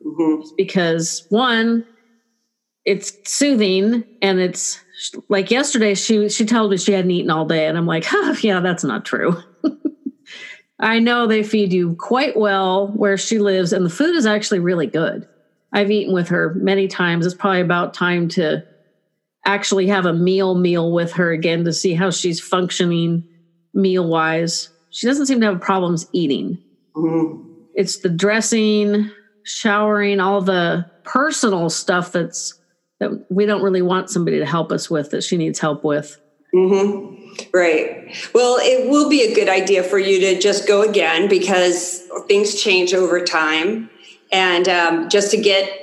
Mm-hmm. Because one, it's soothing and it's like yesterday she she told me she hadn't eaten all day and I'm like, oh, yeah, that's not true. I know they feed you quite well where she lives, and the food is actually really good. I've eaten with her many times. It's probably about time to actually have a meal meal with her again to see how she's functioning meal wise. She doesn't seem to have problems eating. Mm-hmm. It's the dressing, showering, all the personal stuff that's that we don't really want somebody to help us with that she needs help with. Mm-hmm. Right. Well, it will be a good idea for you to just go again because things change over time. And um, just to get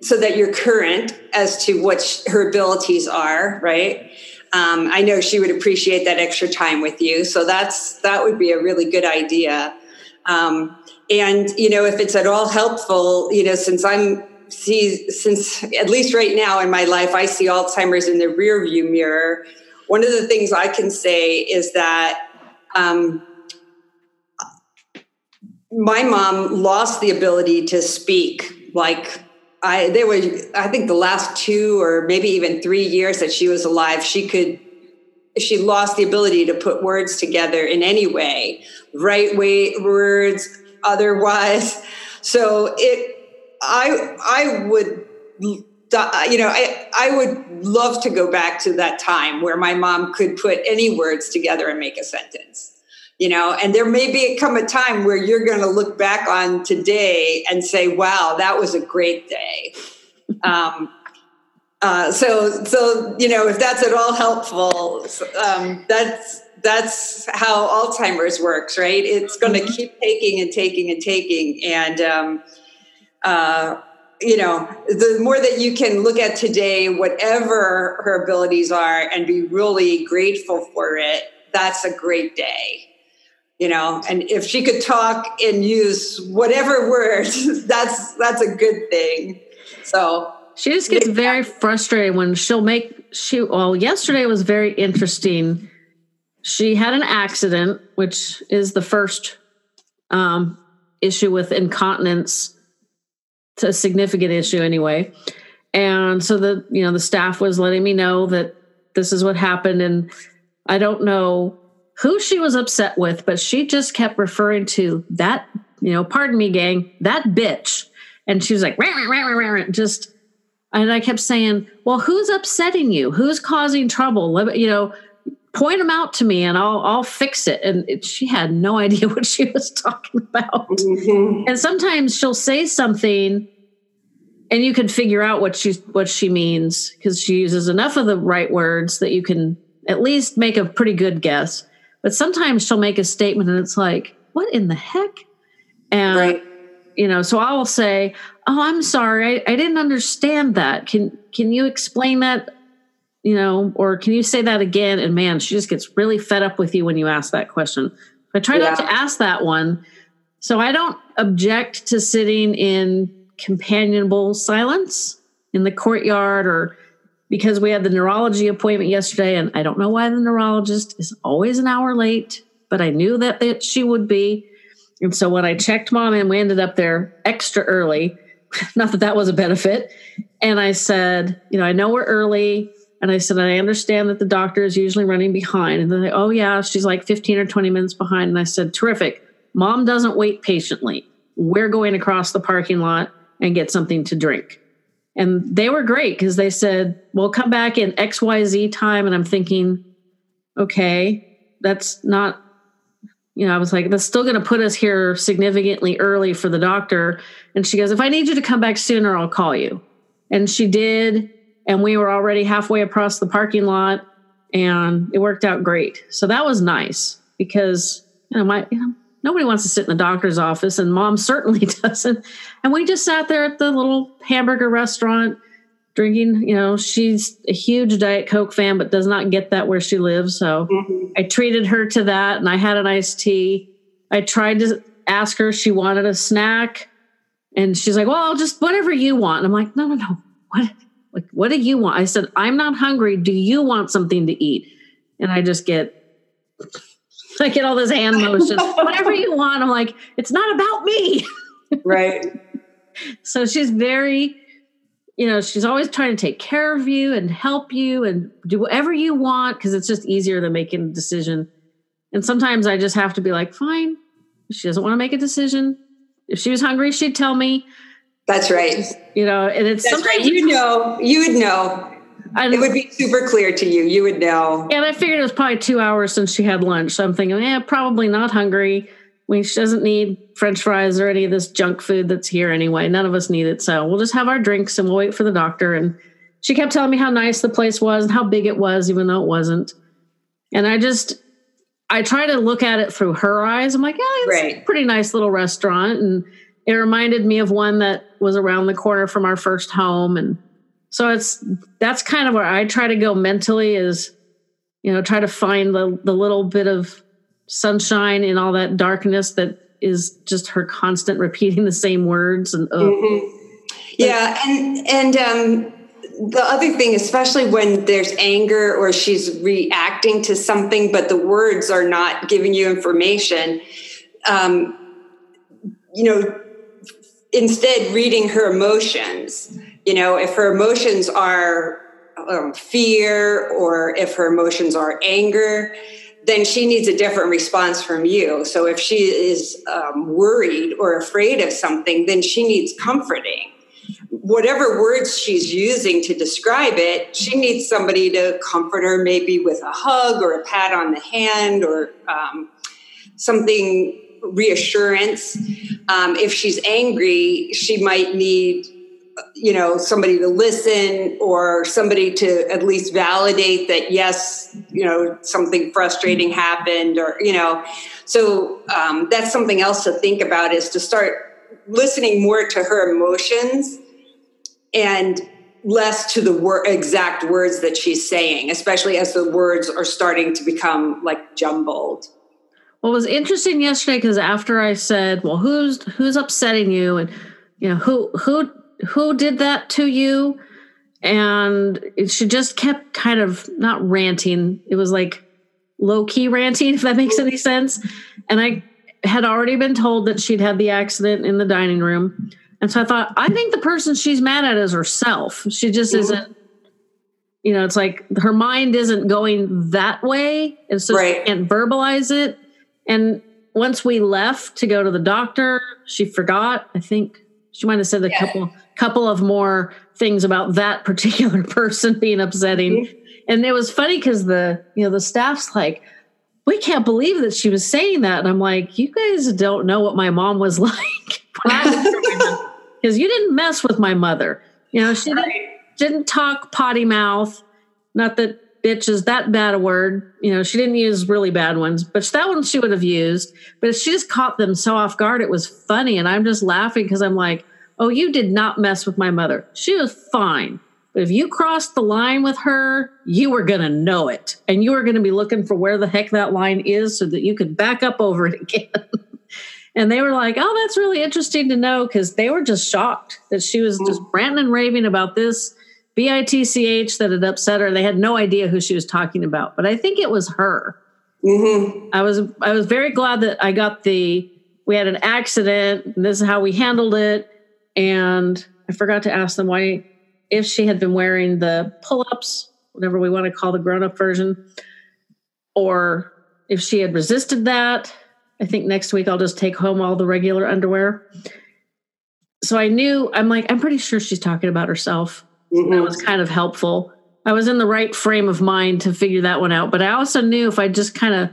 so that you're current as to what her abilities are, right? Um, I know she would appreciate that extra time with you. So that's that would be a really good idea. Um, and you know, if it's at all helpful, you know, since I'm see since at least right now in my life, I see Alzheimer's in the rear view mirror one of the things I can say is that um, my mom lost the ability to speak. Like I, there were, I think the last two or maybe even three years that she was alive, she could, she lost the ability to put words together in any way, right way words, otherwise. So it, I, I would you know, I, I would love to go back to that time where my mom could put any words together and make a sentence, you know, and there may be come a time where you're going to look back on today and say, wow, that was a great day. Um, uh, so, so, you know, if that's at all helpful, um, that's, that's how Alzheimer's works, right? It's going to mm-hmm. keep taking and taking and taking. And, um, uh, you know, the more that you can look at today, whatever her abilities are, and be really grateful for it, that's a great day. You know, and if she could talk and use whatever words, that's that's a good thing. So she just gets very frustrated when she'll make she well, yesterday was very interesting. She had an accident, which is the first um, issue with incontinence a significant issue anyway. And so the you know the staff was letting me know that this is what happened and I don't know who she was upset with, but she just kept referring to that, you know, pardon me, gang, that bitch. And she was like, rah, rah, rah, just, and I kept saying, well, who's upsetting you? Who's causing trouble? You know, point them out to me and I'll I'll fix it. And it, she had no idea what she was talking about. Mm-hmm. And sometimes she'll say something and you can figure out what she what she means because she uses enough of the right words that you can at least make a pretty good guess. But sometimes she'll make a statement and it's like, what in the heck? And right. you know, so I will say, "Oh, I'm sorry, I, I didn't understand that. Can can you explain that you know, or can you say that again? And man, she just gets really fed up with you when you ask that question. I try yeah. not to ask that one. So I don't object to sitting in companionable silence in the courtyard or because we had the neurology appointment yesterday and I don't know why the neurologist is always an hour late, but I knew that, that she would be. And so when I checked mom in, we ended up there extra early. Not that that was a benefit. And I said, you know, I know we're early. And I said, I understand that the doctor is usually running behind. And then they, oh, yeah, she's like 15 or 20 minutes behind. And I said, terrific. Mom doesn't wait patiently. We're going across the parking lot and get something to drink. And they were great because they said, we'll come back in XYZ time. And I'm thinking, okay, that's not, you know, I was like, that's still going to put us here significantly early for the doctor. And she goes, if I need you to come back sooner, I'll call you. And she did and we were already halfway across the parking lot and it worked out great. So that was nice because you know my you know nobody wants to sit in the doctor's office and mom certainly doesn't. And we just sat there at the little hamburger restaurant drinking, you know, she's a huge diet coke fan but does not get that where she lives, so mm-hmm. I treated her to that and I had an iced tea. I tried to ask her if she wanted a snack and she's like, "Well, I'll just whatever you want." And I'm like, "No, no, no. What like, what do you want? I said, I'm not hungry. Do you want something to eat? And I just get, I get all those hand motions. Whatever you want. I'm like, it's not about me. Right. so she's very, you know, she's always trying to take care of you and help you and do whatever you want because it's just easier than making a decision. And sometimes I just have to be like, fine. She doesn't want to make a decision. If she was hungry, she'd tell me. That's right. You know, and it's That's sometimes right. you know, you would know. And, it would be super clear to you. You would know. And I figured it was probably two hours since she had lunch. So I'm thinking, yeah, probably not hungry. I mean, she doesn't need French fries or any of this junk food that's here anyway. None of us need it. So we'll just have our drinks and we'll wait for the doctor. And she kept telling me how nice the place was and how big it was, even though it wasn't. And I just, I try to look at it through her eyes. I'm like, yeah, it's right. a pretty nice little restaurant. And it reminded me of one that was around the corner from our first home and so it's that's kind of where i try to go mentally is you know try to find the, the little bit of sunshine in all that darkness that is just her constant repeating the same words and oh. mm-hmm. yeah and and um the other thing especially when there's anger or she's reacting to something but the words are not giving you information um you know instead reading her emotions. You know, if her emotions are um, fear or if her emotions are anger, then she needs a different response from you. So if she is um, worried or afraid of something, then she needs comforting. Whatever words she's using to describe it, she needs somebody to comfort her, maybe with a hug or a pat on the hand or um, something reassurance. Um, if she's angry, she might need you know somebody to listen or somebody to at least validate that yes you know something frustrating happened or you know. So um, that's something else to think about is to start listening more to her emotions and less to the wor- exact words that she's saying especially as the words are starting to become like jumbled. What was interesting yesterday because after I said, "Well, who's who's upsetting you?" and you know who who who did that to you, and she just kept kind of not ranting. It was like low key ranting, if that makes any sense. And I had already been told that she'd had the accident in the dining room. And so I thought, I think the person she's mad at is herself. She just isn't, you know, it's like her mind isn't going that way. And so right. she can't verbalize it. And once we left to go to the doctor, she forgot, I think, she might have said a yeah. couple couple of more things about that particular person being upsetting. Mm-hmm. And it was funny because the you know the staff's like, we can't believe that she was saying that. And I'm like, you guys don't know what my mom was like because you didn't mess with my mother. You know, she right. didn't, didn't talk potty mouth. Not that bitch is that bad a word. You know, she didn't use really bad ones, but that one she would have used. But she just caught them so off guard. It was funny. And I'm just laughing because I'm like, oh, you did not mess with my mother. She was fine. But if you crossed the line with her, you were going to know it. And you were going to be looking for where the heck that line is so that you could back up over it again. and they were like, oh, that's really interesting to know because they were just shocked that she was just mm. ranting and raving about this bitch that had upset her. They had no idea who she was talking about, but I think it was her. Mm-hmm. I was I was very glad that I got the we had an accident. this is how we handled it, and I forgot to ask them why if she had been wearing the pull ups, whatever we want to call the grown up version, or if she had resisted that. I think next week I'll just take home all the regular underwear. So I knew I'm like I'm pretty sure she's talking about herself Mm-hmm. That was kind of helpful. I was in the right frame of mind to figure that one out. But I also knew if I just kind of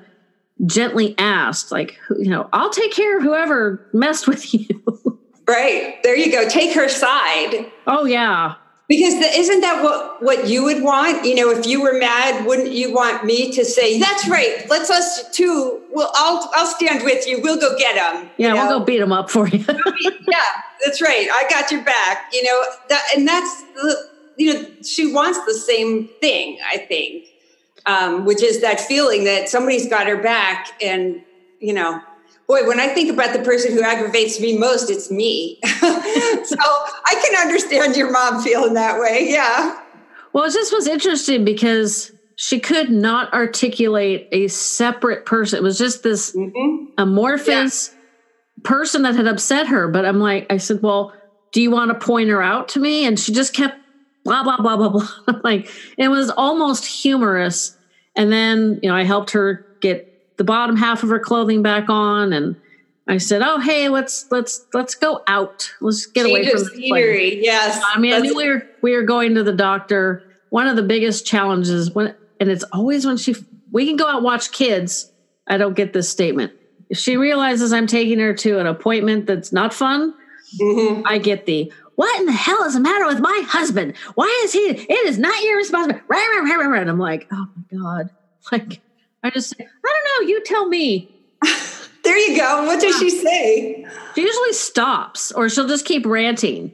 gently asked, like, you know, I'll take care of whoever messed with you. Right. There you go. Take her side. Oh, yeah. Because the, isn't that what, what you would want? You know, if you were mad, wouldn't you want me to say, "That's right, let's us two. Well, I'll I'll stand with you. We'll go get them." Yeah, know? we'll go beat them up for you. yeah, that's right. I got your back. You know, that, and that's the you know, she wants the same thing, I think, um, which is that feeling that somebody's got her back. And, you know, boy, when I think about the person who aggravates me most, it's me. so I can understand your mom feeling that way. Yeah. Well, it just was interesting because she could not articulate a separate person. It was just this mm-hmm. amorphous yeah. person that had upset her. But I'm like, I said, well, do you want to point her out to me? And she just kept blah blah blah blah blah like it was almost humorous and then you know i helped her get the bottom half of her clothing back on and i said oh hey let's let's let's go out let's get Change away from the scenery yes i mean i knew we were we were going to the doctor one of the biggest challenges when and it's always when she we can go out watch kids i don't get this statement if she realizes i'm taking her to an appointment that's not fun mm-hmm. i get the what in the hell is the matter with my husband? Why is he? It is not your responsibility. And I'm like, oh my God. Like, I just say, I don't know. You tell me. there you go. What does she say? She usually stops or she'll just keep ranting.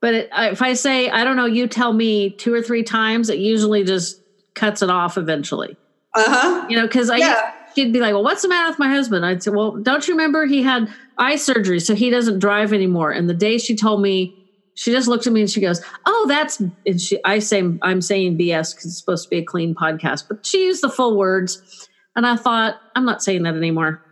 But it, if I say, I don't know, you tell me two or three times, it usually just cuts it off eventually. Uh huh. You know, because I. Yeah. She'd be like, "Well, what's the matter with my husband?" I'd say, "Well, don't you remember he had eye surgery, so he doesn't drive anymore?" And the day she told me she just looked at me and she goes, "Oh, that's." And she, I say, I'm saying BS because it's supposed to be a clean podcast, but she used the full words, and I thought, I'm not saying that anymore.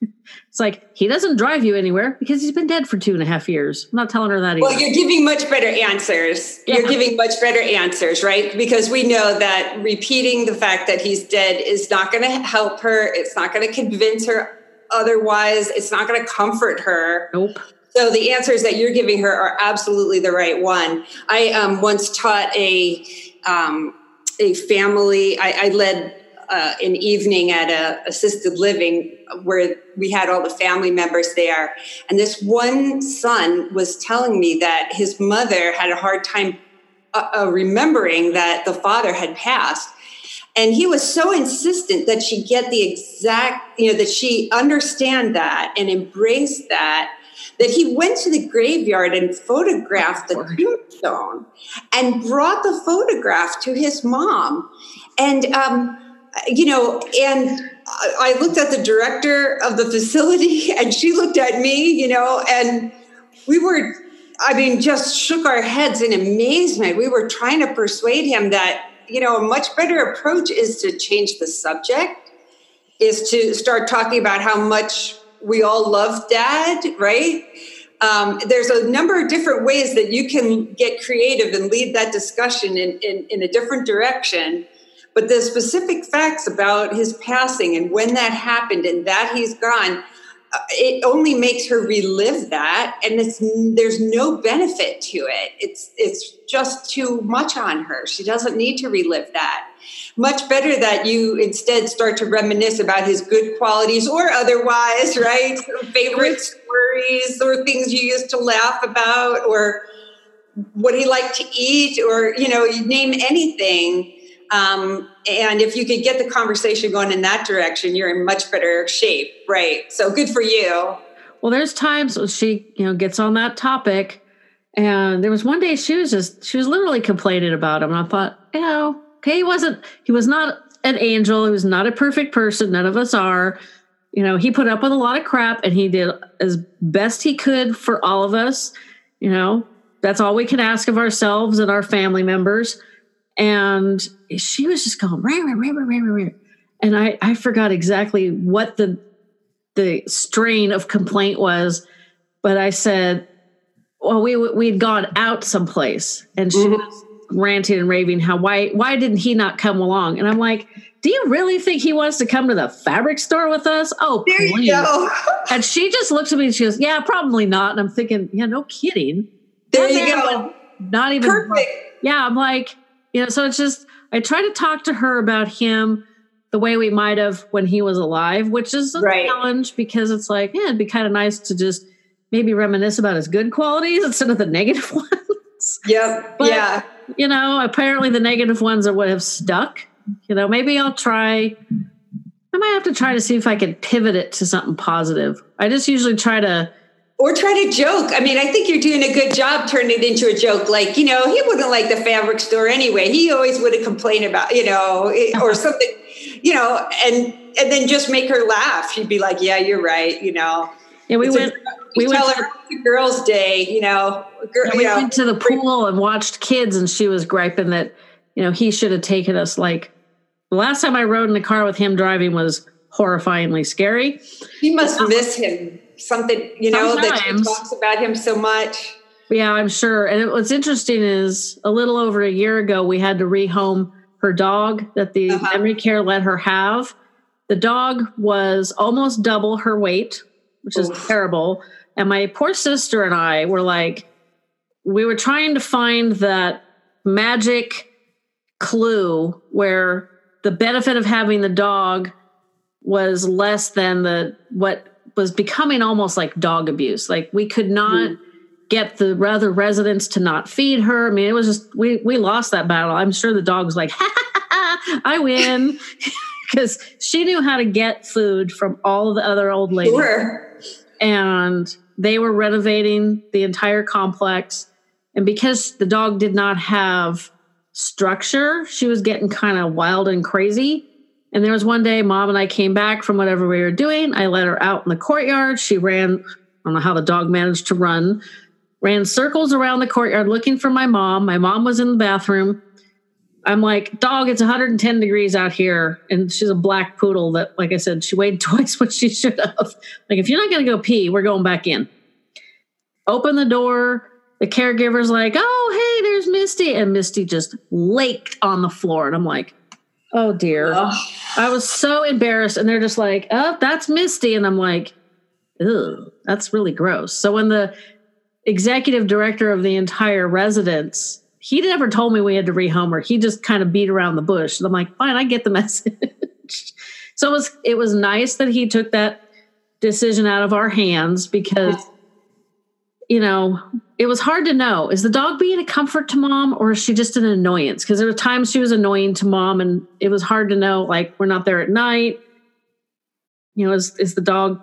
it's like he doesn't drive you anywhere because he's been dead for two and a half years. I'm not telling her that. Either. Well, you're giving much better answers. Yeah. You're giving much better answers, right? Because we know that repeating the fact that he's dead is not going to help her. It's not going to convince her otherwise. It's not going to comfort her. Nope. So the answers that you're giving her are absolutely the right one. I um, once taught a um, a family. I, I led uh, an evening at a assisted living where we had all the family members there, and this one son was telling me that his mother had a hard time uh, uh, remembering that the father had passed and he was so insistent that she get the exact you know that she understand that and embrace that that he went to the graveyard and photographed the tombstone and brought the photograph to his mom. And, um, you know, and I looked at the director of the facility and she looked at me, you know, and we were, I mean, just shook our heads in amazement. We were trying to persuade him that, you know, a much better approach is to change the subject, is to start talking about how much we all love dad, right? Um, there's a number of different ways that you can get creative and lead that discussion in, in, in a different direction. But the specific facts about his passing and when that happened and that he's gone, Uh, it only makes her relive that and it's there's no benefit to it. It's it's just too much on her. She doesn't need to relive that. Much better that you instead start to reminisce about his good qualities or otherwise right? Favorite stories or things you used to laugh about or what he liked to eat or you know you name anything um, and if you could get the conversation going in that direction, you're in much better shape, right? So good for you. Well, there's times she, you know, gets on that topic, and there was one day she was just she was literally complaining about him, and I thought, you know, okay, he wasn't, he was not an angel, he was not a perfect person. None of us are. You know, he put up with a lot of crap, and he did as best he could for all of us. You know, that's all we can ask of ourselves and our family members and she was just going rah, rah, rah, rah, rah, rah. and I, I forgot exactly what the the strain of complaint was but i said well we we'd gone out someplace and she mm-hmm. was ranting and raving how why why didn't he not come along and i'm like do you really think he wants to come to the fabric store with us oh there please. You go. and she just looks at me and she goes yeah probably not and i'm thinking yeah no kidding there you go not even perfect yeah i'm like you know, so it's just I try to talk to her about him the way we might have when he was alive, which is a right. challenge because it's like, yeah, it'd be kind of nice to just maybe reminisce about his good qualities instead of the negative ones. Yep. But, yeah. You know, apparently the negative ones are what have stuck. You know, maybe I'll try. I might have to try to see if I can pivot it to something positive. I just usually try to or try to joke. I mean, I think you're doing a good job turning it into a joke. Like, you know, he wouldn't like the fabric store anyway. He always would have complained about, you know, or something, you know, and and then just make her laugh. She'd be like, "Yeah, you're right," you know. Yeah, we went. we tell went her to, Girls' Day, you know. Girl, yeah, we you know, went to the pool and watched kids, and she was griping that you know he should have taken us. Like the last time I rode in the car with him driving was horrifyingly scary. He must miss him something you know Sometimes. that she talks about him so much yeah i'm sure and what's interesting is a little over a year ago we had to rehome her dog that the uh-huh. memory care let her have the dog was almost double her weight which is terrible and my poor sister and i were like we were trying to find that magic clue where the benefit of having the dog was less than the what was becoming almost like dog abuse. Like we could not mm. get the other residents to not feed her. I mean, it was just we we lost that battle. I'm sure the dog was like, I win. Because she knew how to get food from all the other old ladies. Sure. And they were renovating the entire complex. And because the dog did not have structure, she was getting kind of wild and crazy. And there was one day, mom and I came back from whatever we were doing. I let her out in the courtyard. She ran, I don't know how the dog managed to run, ran circles around the courtyard looking for my mom. My mom was in the bathroom. I'm like, dog, it's 110 degrees out here. And she's a black poodle that, like I said, she weighed twice what she should have. Like, if you're not going to go pee, we're going back in. Open the door. The caregiver's like, oh, hey, there's Misty. And Misty just laked on the floor. And I'm like, Oh dear. I was so embarrassed. And they're just like, oh, that's Misty. And I'm like, ew, that's really gross. So when the executive director of the entire residence, he never told me we had to rehome her. He just kind of beat around the bush. And I'm like, fine, I get the message. so it was it was nice that he took that decision out of our hands because you know, it was hard to know is the dog being a comfort to mom or is she just an annoyance? Because there were times she was annoying to mom and it was hard to know, like, we're not there at night. You know, is, is the dog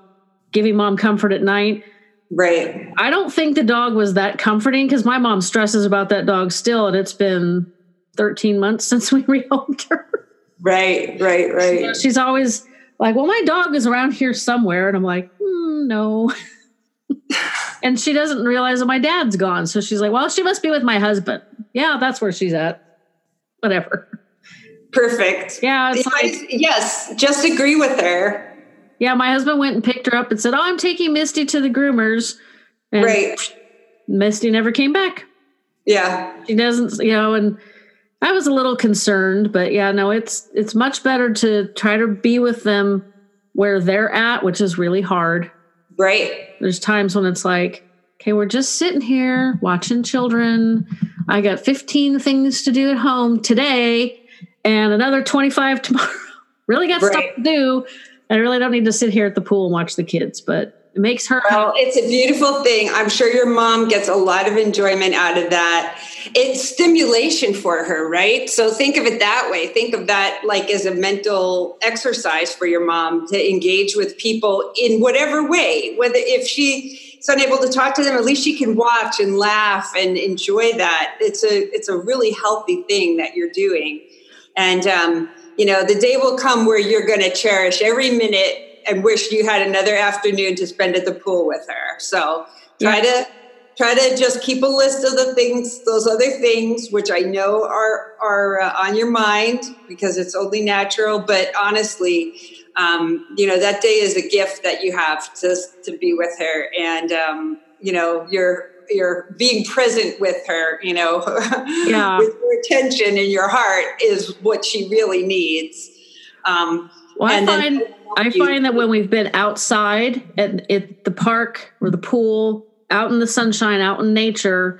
giving mom comfort at night? Right. I don't think the dog was that comforting because my mom stresses about that dog still, and it's been 13 months since we rehomed her. Right, right, right. she's always like, Well, my dog is around here somewhere. And I'm like, mm, No. and she doesn't realize that my dad's gone. So she's like, well, she must be with my husband. Yeah, that's where she's at. Whatever. Perfect. Yeah. It's like, yes, just agree with her. Yeah, my husband went and picked her up and said, Oh, I'm taking Misty to the groomers. And right. Misty never came back. Yeah. She doesn't, you know, and I was a little concerned, but yeah, no, it's it's much better to try to be with them where they're at, which is really hard Right. There's times when it's like, okay, we're just sitting here watching children. I got 15 things to do at home today and another 25 tomorrow. really got right. stuff to do. I really don't need to sit here at the pool and watch the kids, but it makes her well it's a beautiful thing. I'm sure your mom gets a lot of enjoyment out of that. It's stimulation for her right? So think of it that way. Think of that like as a mental exercise for your mom to engage with people in whatever way. Whether if she's unable to talk to them at least she can watch and laugh and enjoy that. It's a it's a really healthy thing that you're doing. And um, you know the day will come where you're going to cherish every minute and wish you had another afternoon to spend at the pool with her. So try yeah. to try to just keep a list of the things, those other things, which I know are are uh, on your mind because it's only natural. But honestly, um, you know that day is a gift that you have to to be with her, and um, you know you're you're being present with her. You know, yeah. with your attention and your heart is what she really needs. Um, well, I find then, I find that when we've been outside at, at the park or the pool, out in the sunshine, out in nature,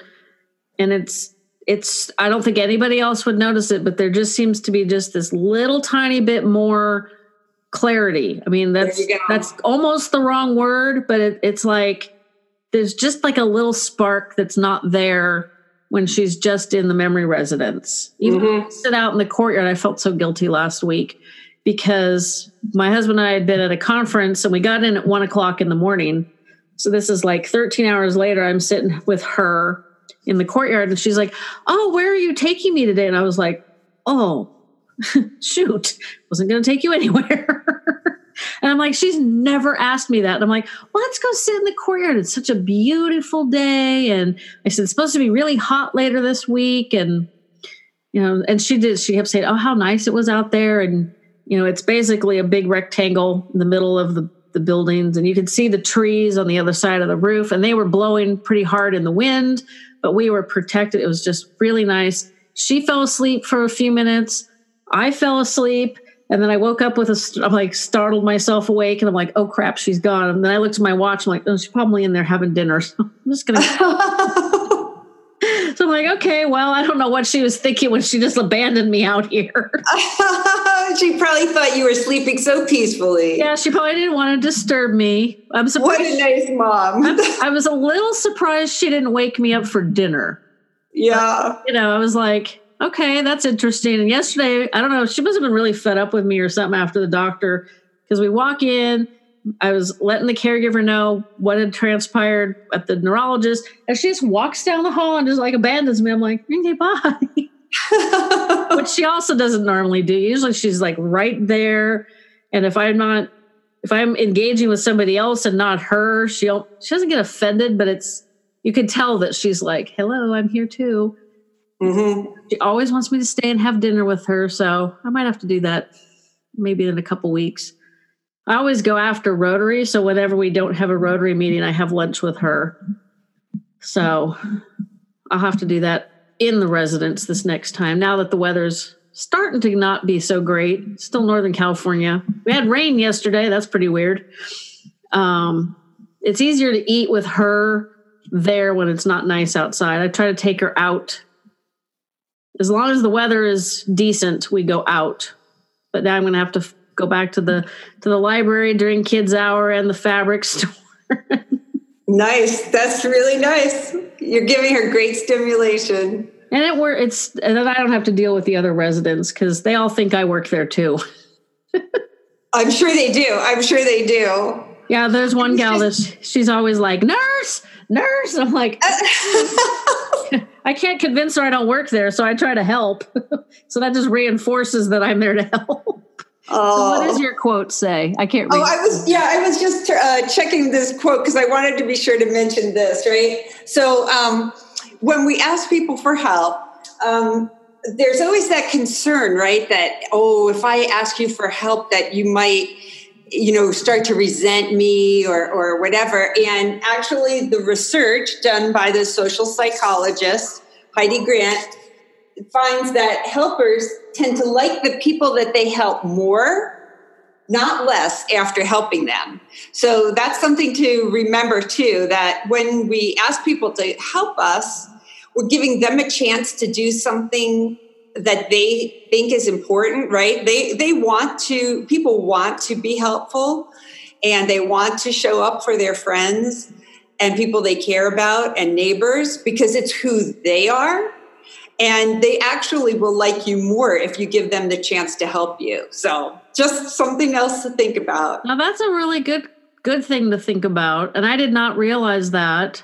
and it's it's I don't think anybody else would notice it, but there just seems to be just this little tiny bit more clarity. I mean, that's that's almost the wrong word, but it, it's like there's just like a little spark that's not there when she's just in the memory residence. Even mm-hmm. sit out in the courtyard, I felt so guilty last week because my husband and I had been at a conference and we got in at one o'clock in the morning. So this is like 13 hours later. I'm sitting with her in the courtyard and she's like, Oh, where are you taking me today? And I was like, Oh, shoot, wasn't going to take you anywhere. and I'm like, She's never asked me that. And I'm like, well, Let's go sit in the courtyard. It's such a beautiful day. And I said, It's supposed to be really hot later this week. And, you know, and she did, she kept saying, Oh, how nice it was out there. And, you know, it's basically a big rectangle in the middle of the, the buildings, and you could see the trees on the other side of the roof, and they were blowing pretty hard in the wind, but we were protected. It was just really nice. She fell asleep for a few minutes. I fell asleep. And then I woke up with a, I'm like startled myself awake and I'm like, oh crap, she's gone. And then I looked at my watch. I'm like, oh, she's probably in there having dinner. So I'm just going to So I'm like, okay, well, I don't know what she was thinking when she just abandoned me out here. she probably thought you were sleeping so peacefully. Yeah, she probably didn't want to disturb me. I'm surprised. What a nice mom. I was a little surprised she didn't wake me up for dinner. Yeah. But, you know, I was like, okay, that's interesting. And yesterday, I don't know, she must have been really fed up with me or something after the doctor because we walk in I was letting the caregiver know what had transpired at the neurologist, and she just walks down the hall and just like abandons me. I'm like, okay, bye. Which she also doesn't normally do. Usually she's like right there. And if I'm not, if I'm engaging with somebody else and not her, she'll she doesn't get offended, but it's you can tell that she's like, hello, I'm here too. Mm-hmm. She always wants me to stay and have dinner with her, so I might have to do that maybe in a couple weeks. I always go after Rotary. So whenever we don't have a Rotary meeting, I have lunch with her. So I'll have to do that in the residence this next time. Now that the weather's starting to not be so great, still Northern California. We had rain yesterday. That's pretty weird. Um, it's easier to eat with her there when it's not nice outside. I try to take her out. As long as the weather is decent, we go out. But now I'm going to have to go back to the to the library during kids hour and the fabric store. Nice. That's really nice. You're giving her great stimulation. And it were it's and then i don't have to deal with the other residents because they all think i work there too. I'm sure they do. I'm sure they do. Yeah there's one gal that she's always like nurse! Nurse! I'm like uh, i can't convince her i don't work there so i try to help. So that just reinforces that i'm there to help. So what does your quote say? I can't read. Oh, I was yeah, I was just uh, checking this quote because I wanted to be sure to mention this. Right. So um, when we ask people for help, um, there's always that concern, right? That oh, if I ask you for help, that you might you know start to resent me or or whatever. And actually, the research done by the social psychologist Heidi Grant finds that helpers tend to like the people that they help more not less after helping them. So that's something to remember too that when we ask people to help us, we're giving them a chance to do something that they think is important, right? They they want to people want to be helpful and they want to show up for their friends and people they care about and neighbors because it's who they are and they actually will like you more if you give them the chance to help you. So just something else to think about. Now that's a really good good thing to think about and i did not realize that.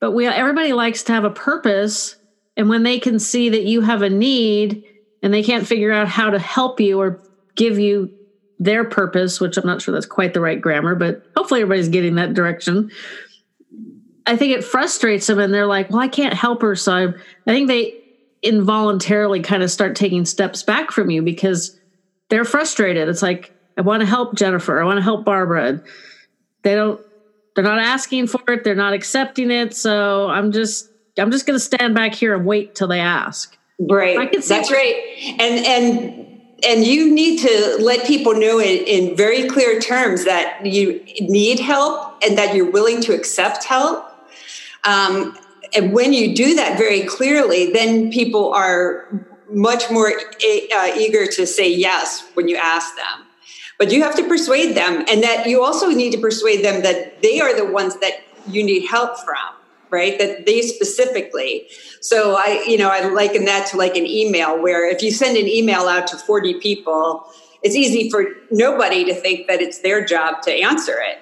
But we everybody likes to have a purpose and when they can see that you have a need and they can't figure out how to help you or give you their purpose which i'm not sure that's quite the right grammar but hopefully everybody's getting that direction I think it frustrates them and they're like, well, I can't help her. So I, I think they involuntarily kind of start taking steps back from you because they're frustrated. It's like, I want to help Jennifer. I want to help Barbara. And they don't, they're not asking for it. They're not accepting it. So I'm just, I'm just going to stand back here and wait till they ask. Right. That's right. And, and, and you need to let people know in, in very clear terms that you need help and that you're willing to accept help um, and when you do that very clearly, then people are much more uh, eager to say yes when you ask them. But you have to persuade them, and that you also need to persuade them that they are the ones that you need help from, right? That they specifically. So I, you know, I liken that to like an email where if you send an email out to 40 people, it's easy for nobody to think that it's their job to answer it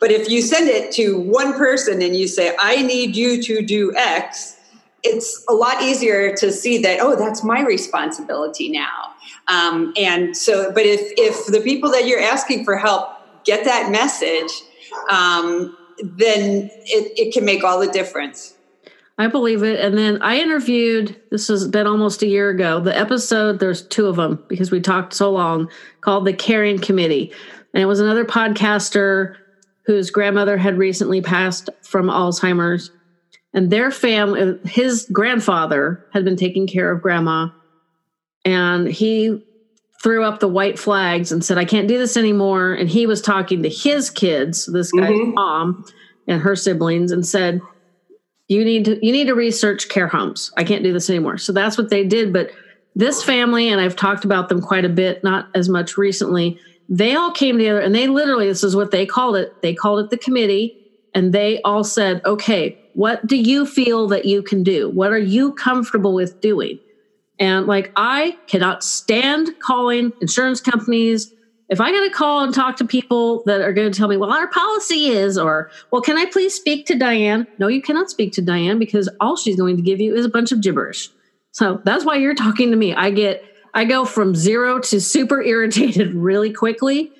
but if you send it to one person and you say, I need you to do X, it's a lot easier to see that, oh, that's my responsibility now. Um, and so, but if, if the people that you're asking for help get that message, um, then it, it can make all the difference. I believe it. And then I interviewed, this has been almost a year ago, the episode, there's two of them because we talked so long, called The Caring Committee. And it was another podcaster whose grandmother had recently passed from Alzheimer's. And their family, his grandfather had been taking care of grandma. And he threw up the white flags and said, I can't do this anymore. And he was talking to his kids, this guy's mm-hmm. mom and her siblings, and said, you need to you need to research care homes. I can't do this anymore. So that's what they did. But this family, and I've talked about them quite a bit, not as much recently, they all came together and they literally, this is what they called it. They called it the committee and they all said, okay, what do you feel that you can do? What are you comfortable with doing? And like, I cannot stand calling insurance companies. If I got to call and talk to people that are going to tell me, well, our policy is, or, well, can I please speak to Diane? No, you cannot speak to Diane because all she's going to give you is a bunch of gibberish. So that's why you're talking to me. I get I go from zero to super irritated really quickly.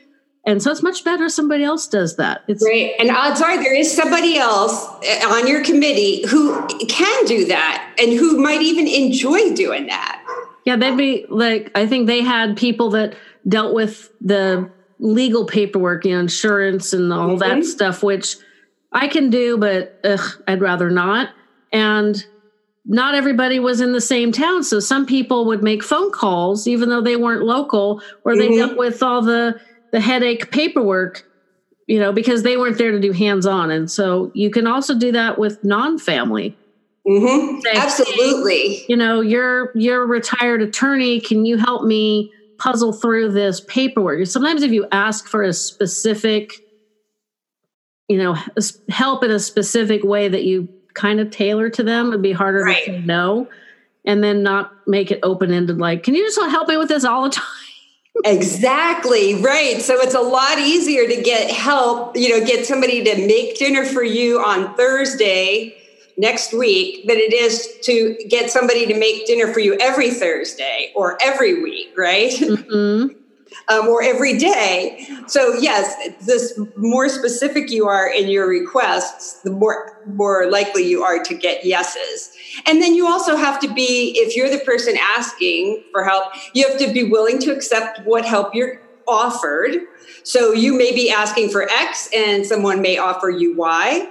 And so it's much better somebody else does that. It's great. And odds are there is somebody else eh, on your committee who can do that and who might even enjoy doing that. Yeah, they'd be like, I think they had people that dealt with the legal paperwork, you know, insurance and all mm-hmm. that stuff, which I can do, but ugh, I'd rather not. And not everybody was in the same town. So some people would make phone calls, even though they weren't local, or they mm-hmm. dealt with all the, the headache paperwork, you know, because they weren't there to do hands on. And so you can also do that with non family. Mm-hmm. Absolutely. you know, you're you're a retired attorney. Can you help me puzzle through this paperwork? Sometimes if you ask for a specific, you know, help in a specific way that you kind of tailor to them. It'd be harder right. to say no and then not make it open ended like, can you just help me with this all the time? exactly right so it's a lot easier to get help you know get somebody to make dinner for you on thursday next week than it is to get somebody to make dinner for you every thursday or every week right mm-hmm um, or every day. So yes, this more specific you are in your requests, the more more likely you are to get yeses. And then you also have to be, if you're the person asking for help, you have to be willing to accept what help you're offered. So you may be asking for X and someone may offer you Y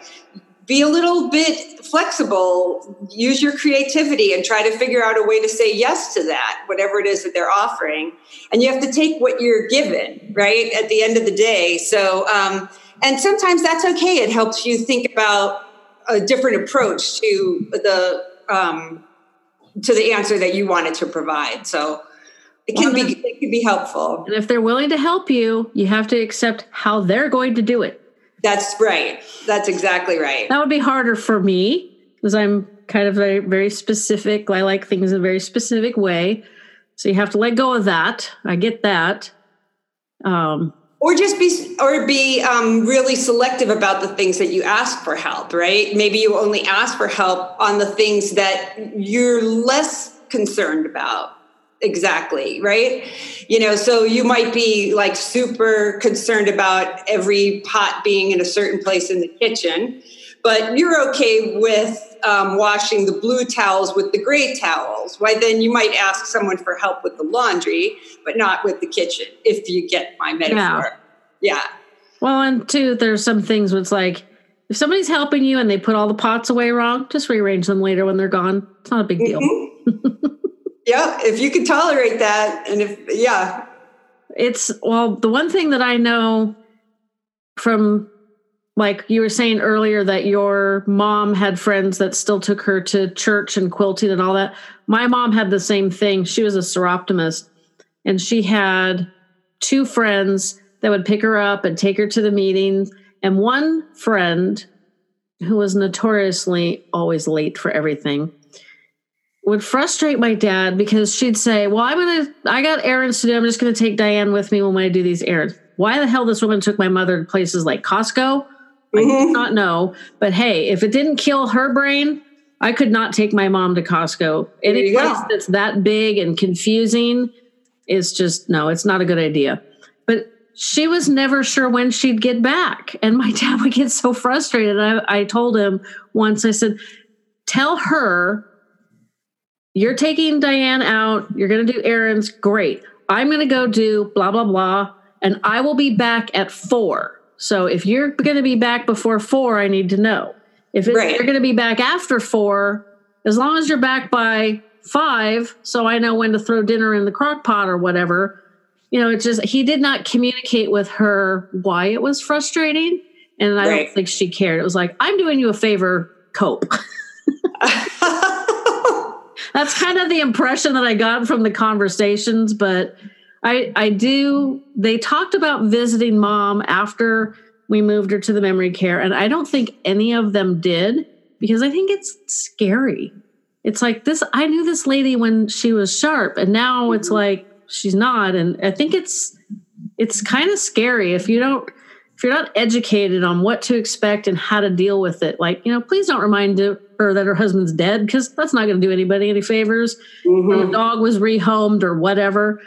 be a little bit flexible, use your creativity and try to figure out a way to say yes to that, whatever it is that they're offering. And you have to take what you're given, right? At the end of the day. So, um, and sometimes that's okay. It helps you think about a different approach to the, um, to the answer that you wanted to provide. So it can be, it can be helpful. And if they're willing to help you, you have to accept how they're going to do it. That's right. That's exactly right. That would be harder for me because I'm kind of very, very specific. I like things in a very specific way. So you have to let go of that. I get that. Um, or just be or be um, really selective about the things that you ask for help right maybe you only ask for help on the things that you're less concerned about exactly right? You know so you might be like super concerned about every pot being in a certain place in the kitchen but you're okay with um, washing the blue towels with the gray towels. Why then you might ask someone for help with the laundry but not with the kitchen if you get my metaphor. Yeah, yeah. well and two there's some things where it's like if somebody's helping you and they put all the pots away wrong just rearrange them later when they're gone. It's not a big deal. Mm-hmm. yeah if you could tolerate that and if yeah. It's well the one thing that i know from like you were saying earlier that your mom had friends that still took her to church and quilting and all that my mom had the same thing. She was a soroptimist and she had two friends that would pick her up and take her to the meetings and one friend who was notoriously always late for everything would frustrate my dad because she'd say, Well, I'm gonna I got errands to do. I'm just gonna take Diane with me when I do these errands. Why the hell this woman took my mother to places like Costco? Mm-hmm. I do not know. But hey, if it didn't kill her brain, I could not take my mom to Costco. Any place go. that's that big and confusing is just no, it's not a good idea. But she was never sure when she'd get back. And my dad would get so frustrated. I, I told him once, I said, Tell her you're taking Diane out, you're going to do errands, great. I'm going to go do blah, blah, blah, and I will be back at four. So if you're going to be back before four, I need to know. If right. you're going to be back after four, as long as you're back by five, so I know when to throw dinner in the crock pot or whatever. You know, it's just he did not communicate with her why it was frustrating. And I right. don't think she cared. It was like, I'm doing you a favor, cope. that's kind of the impression that I got from the conversations. But I, I do. They talked about visiting mom after we moved her to the memory care, and I don't think any of them did because I think it's scary. It's like this. I knew this lady when she was sharp, and now it's mm-hmm. like she's not. And I think it's it's kind of scary if you don't if you're not educated on what to expect and how to deal with it, like, you know, please don't remind her that her husband's dead because that's not going to do anybody any favors. Mm-hmm. the dog was rehomed or whatever.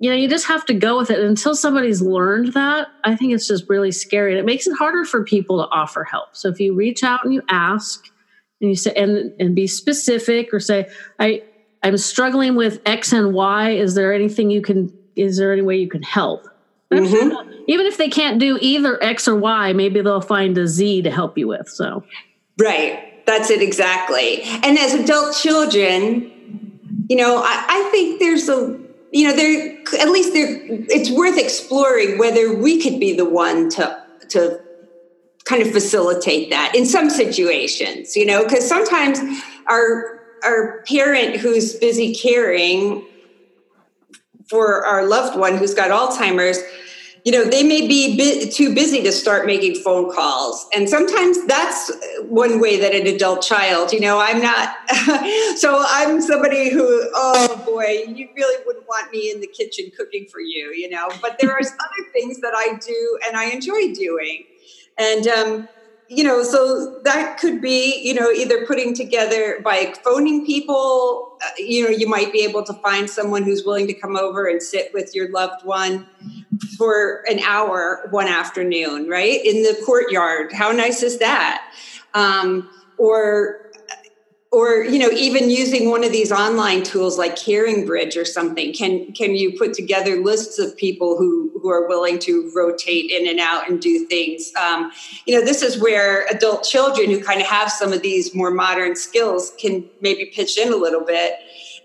You know, you just have to go with it until somebody's learned that. I think it's just really scary. And it makes it harder for people to offer help. So if you reach out and you ask and you say, and, and be specific or say, I, I'm struggling with X and Y. Is there anything you can, is there any way you can help? Mm-hmm. Even if they can't do either X or Y, maybe they'll find a Z to help you with. So, right. That's it exactly. And as adult children, you know, I, I think there's a, you know, there at least there, it's worth exploring whether we could be the one to to kind of facilitate that in some situations. You know, because sometimes our our parent who's busy caring for our loved one who's got Alzheimer's, you know, they may be bit too busy to start making phone calls. And sometimes that's one way that an adult child, you know, I'm not, so I'm somebody who, oh boy, you really wouldn't want me in the kitchen cooking for you, you know, but there are other things that I do and I enjoy doing. And, um, you know, so that could be, you know, either putting together by phoning people, uh, you know, you might be able to find someone who's willing to come over and sit with your loved one for an hour one afternoon, right? In the courtyard. How nice is that? Um, or or you know even using one of these online tools like CaringBridge or something can can you put together lists of people who who are willing to rotate in and out and do things? Um, you know this is where adult children who kind of have some of these more modern skills can maybe pitch in a little bit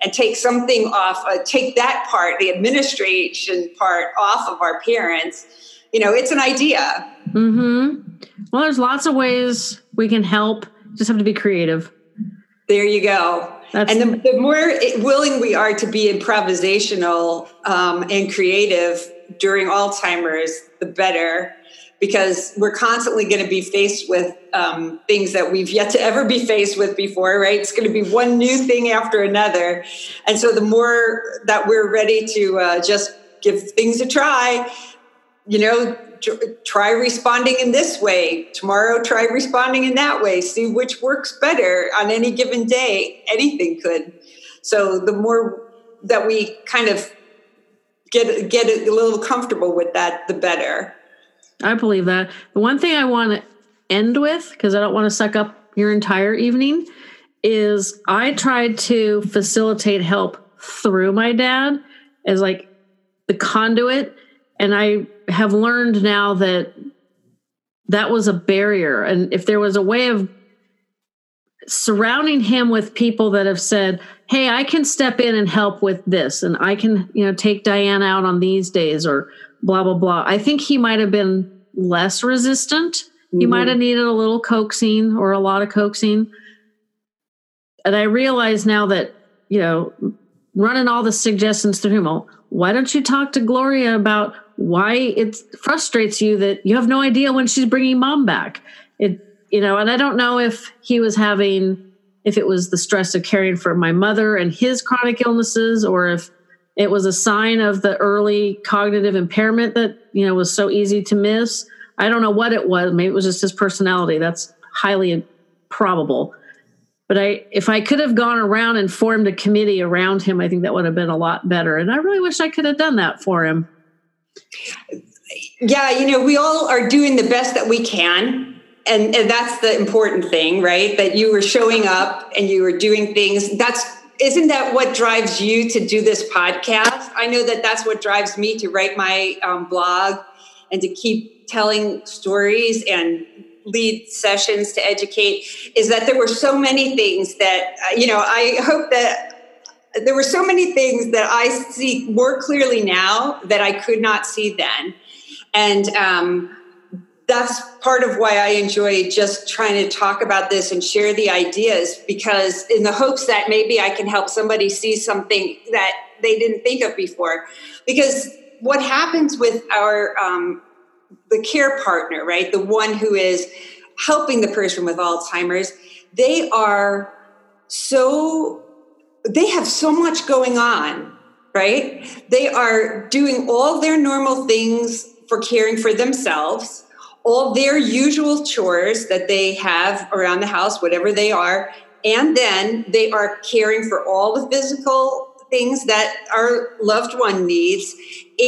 and take something off uh, take that part the administration part off of our parents. You know it's an idea. Mm-hmm. Well there's lots of ways we can help. Just have to be creative there you go. That's and the, the, more willing we are to be improvisational um, and creative during Alzheimer's, the better, because we're constantly going to be faced with um, things that we've yet to ever be faced with before, right? It's going to be one new thing after another. And so the more that we're ready to uh, just give things a try, you know, try responding in this way. Tomorrow try responding in that way. See which works better on any given day. Anything could. So the more that we kind of get get a little comfortable with that the better. I believe that. The one thing i want to end with because i don't want to suck up your entire evening is i tried to facilitate help through my dad as like the conduit and i have learned now that that was a barrier. And if there was a way of surrounding him with people that have said, Hey, I can step in and help with this, and I can, you know, take Diane out on these days or blah, blah, blah. I think he might have been less resistant. Mm-hmm. He might have needed a little coaxing or a lot of coaxing. And I realize now that, you know, running all the suggestions through him, well, why don't you talk to Gloria about why it frustrates you that you have no idea when she's bringing mom back. It you know and i don't know if he was having if it was the stress of caring for my mother and his chronic illnesses or if it was a sign of the early cognitive impairment that you know was so easy to miss. I don't know what it was. Maybe it was just his personality. That's highly probable but i if i could have gone around and formed a committee around him i think that would have been a lot better. And i really wish i could have done that for him yeah, you know, we all are doing the best that we can. And, and that's the important thing, right? That you were showing up and you were doing things. That's isn't that what drives you to do this podcast? I know that that's what drives me to write my um, blog and to keep telling stories and lead sessions to educate. Is that there were so many things that uh, you know. I hope that there were so many things that I see more clearly now that I could not see then. And um, that's part of why I enjoy just trying to talk about this and share the ideas because, in the hopes that maybe I can help somebody see something that they didn't think of before. Because what happens with our um, the care partner, right, the one who is helping the person with Alzheimer's, they are so they have so much going on, right? They are doing all their normal things for caring for themselves, all their usual chores that they have around the house, whatever they are. And then they are caring for all the physical things that our loved one needs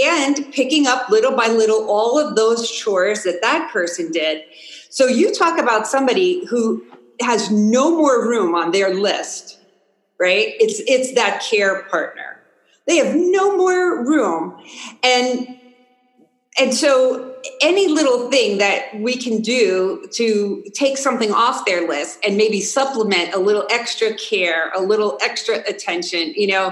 and picking up little by little all of those chores that that person did. So you talk about somebody who has no more room on their list right? It's it's that care partner. They have no more room. And and so any little thing that we can do to take something off their list and maybe supplement a little extra care, a little extra attention, you know,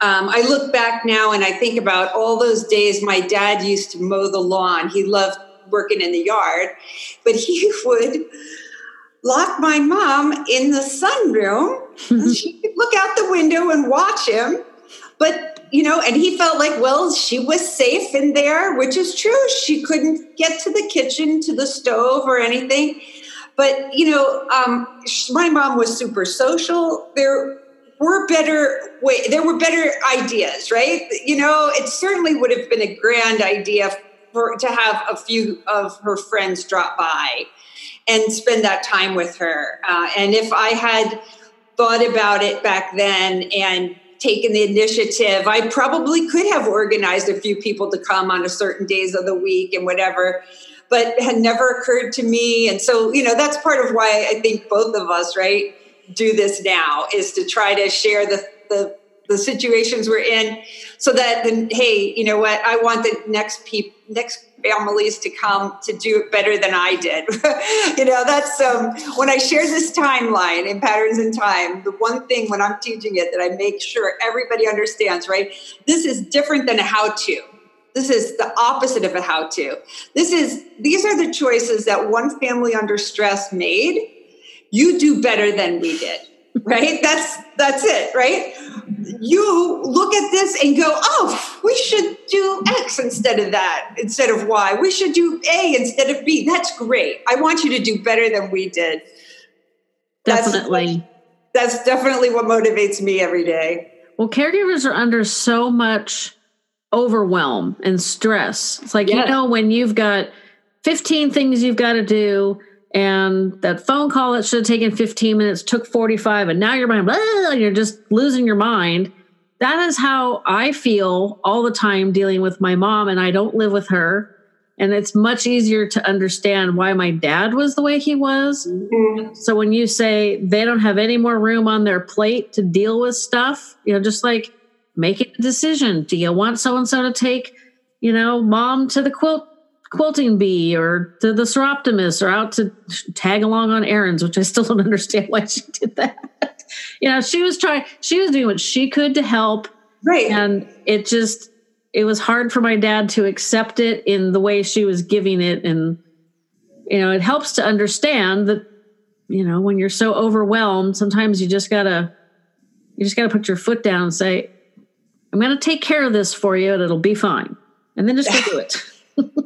um, I look back now and I think about all those days my dad used to mow the lawn. He loved working in the yard, but he would lock my mom in the sunroom. she could look out the window and watch him. But, you know, and he felt like, well, she was safe in there, which is true. She couldn't get to the kitchen, to the stove, or anything. But, you know, um, my mom was super social. There were better way, there were better ideas, right? You know, it certainly would have been a grand idea for to have a few of her friends drop by and spend that time with her. Uh, and if I had thought about it back then and taken the initiative, I probably could have organized a few people to come on a certain days of the week and whatever, but had never occurred to me. And so, you know, that's part of why I think both of us, right? do this now is to try to share the the, the situations we're in so that then hey you know what? I want the next people next families to come to do it better than i did. You know that's um, when i share this timeline in patterns in time the one thing when i'm teaching it that i make sure everybody understands right? This is different than a how to this is the opposite of a how to this is these are the choices that one family under stress made. You do better than we did right? That's that's it right? You look at this and go oh we should do x instead of that instead of y. We should do a instead of b. That's great. I want you to do better than we did. Definitely. That's, that's definitely what motivates me every day. Well caregivers are under so much overwhelm and stress. It's like yes. you know when you've got 15 things you've got to do and that phone call that should have taken 15 minutes took 45 and now you're blah, blah, you're just losing your mind. That is how i feel all the time dealing with my mom and i don't live with her. And it's much easier to understand why my dad was the way he was. Mm-hmm. so when you say they don't have any more room on their plate to deal with stuff you know just like making a decision. Do you want so and so to take you know mom to the quilt quilting bee or to the Soroptimist or out to tag along on errands, which I still don't understand why she did that. you know, she was trying, she was doing what she could to help. Right. And it just, it was hard for my dad to accept it in the way she was giving it. And, you know, it helps to understand that, you know, when you're so overwhelmed, sometimes you just gotta, you just gotta put your foot down and say, I'm going to take care of this for you and it'll be fine. And then just go do it.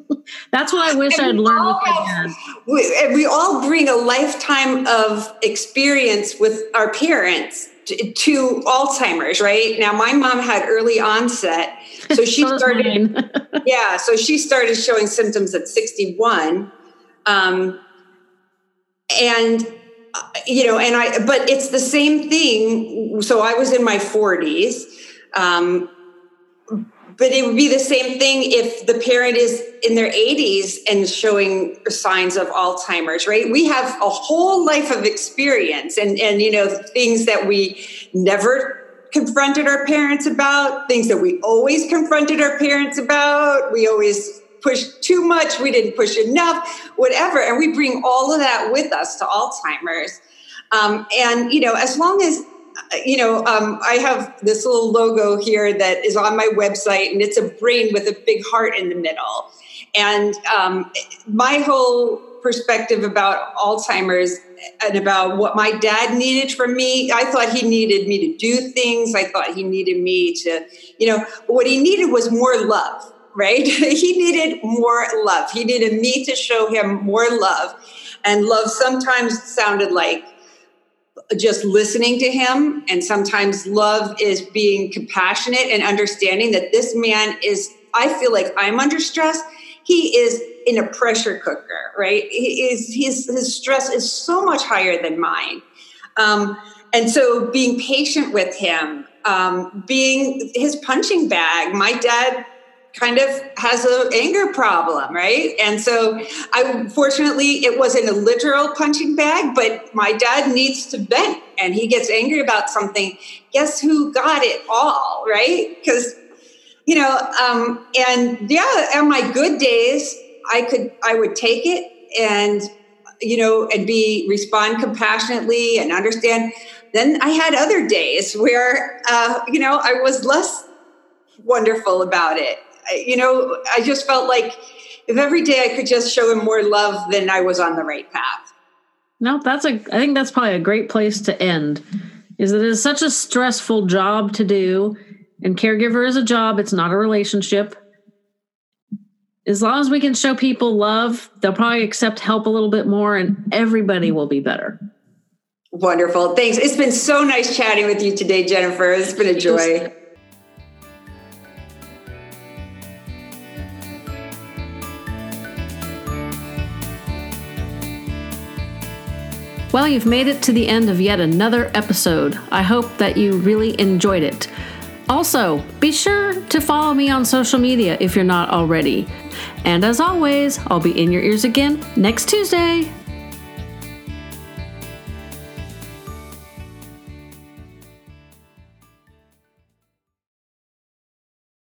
That's what I wish and I'd learned with my dad. We, we all bring a lifetime of experience with our parents to, to Alzheimer's, right? Now, my mom had early onset, so she so started. yeah, so she started showing symptoms at 61, um, and uh, you know, and I. But it's the same thing. So I was in my 40s. Um, but it would be the same thing if the parent is in their 80s and showing signs of alzheimer's right? We have a whole life of experience and and you know things that we never confronted our parents about things that we always confronted our parents about. We always pushed too much. We didn't push enough whatever. And we bring all of that with us to alzheimer's. Um, and you know as long as you know, um, I have this little logo here that is on my website, and it's a brain with a big heart in the middle. And um, my whole perspective about Alzheimer's and about what my dad needed from me, I thought he needed me to do things. I thought he needed me to, you know, what he needed was more love, right? he needed more love. He needed me to show him more love. And love sometimes sounded like just listening to him. And sometimes love is being compassionate and understanding that this man is, I feel like I'm under stress. He is in a pressure cooker, right? He is, his, his stress is so much higher than mine. Um, and so being patient with him, um, being his punching bag, my dad kind of has an anger problem, right? And so I fortunately it wasn't a literal punching bag, but my dad needs to vent and he gets angry about something. Guess who got it all, right? Because you know, um, and yeah, on my good days, I could I would take it and you know and be respond compassionately and understand. Then I had other days where uh, you know I was less wonderful about it you know, I just felt like if every day I could just show him more love, then I was on the right path. No, that's a. I think that's probably a great place to end. Is that it is such a stressful job to do, and caregiver is a job. It's not a relationship. As long as we can show people love, they'll probably accept help a little bit more, and everybody will be better. Wonderful. Thanks. It's been so nice chatting with you today, Jennifer. It's been a joy. Well, you've made it to the end of yet another episode. I hope that you really enjoyed it. Also, be sure to follow me on social media if you're not already. And as always, I'll be in your ears again next Tuesday.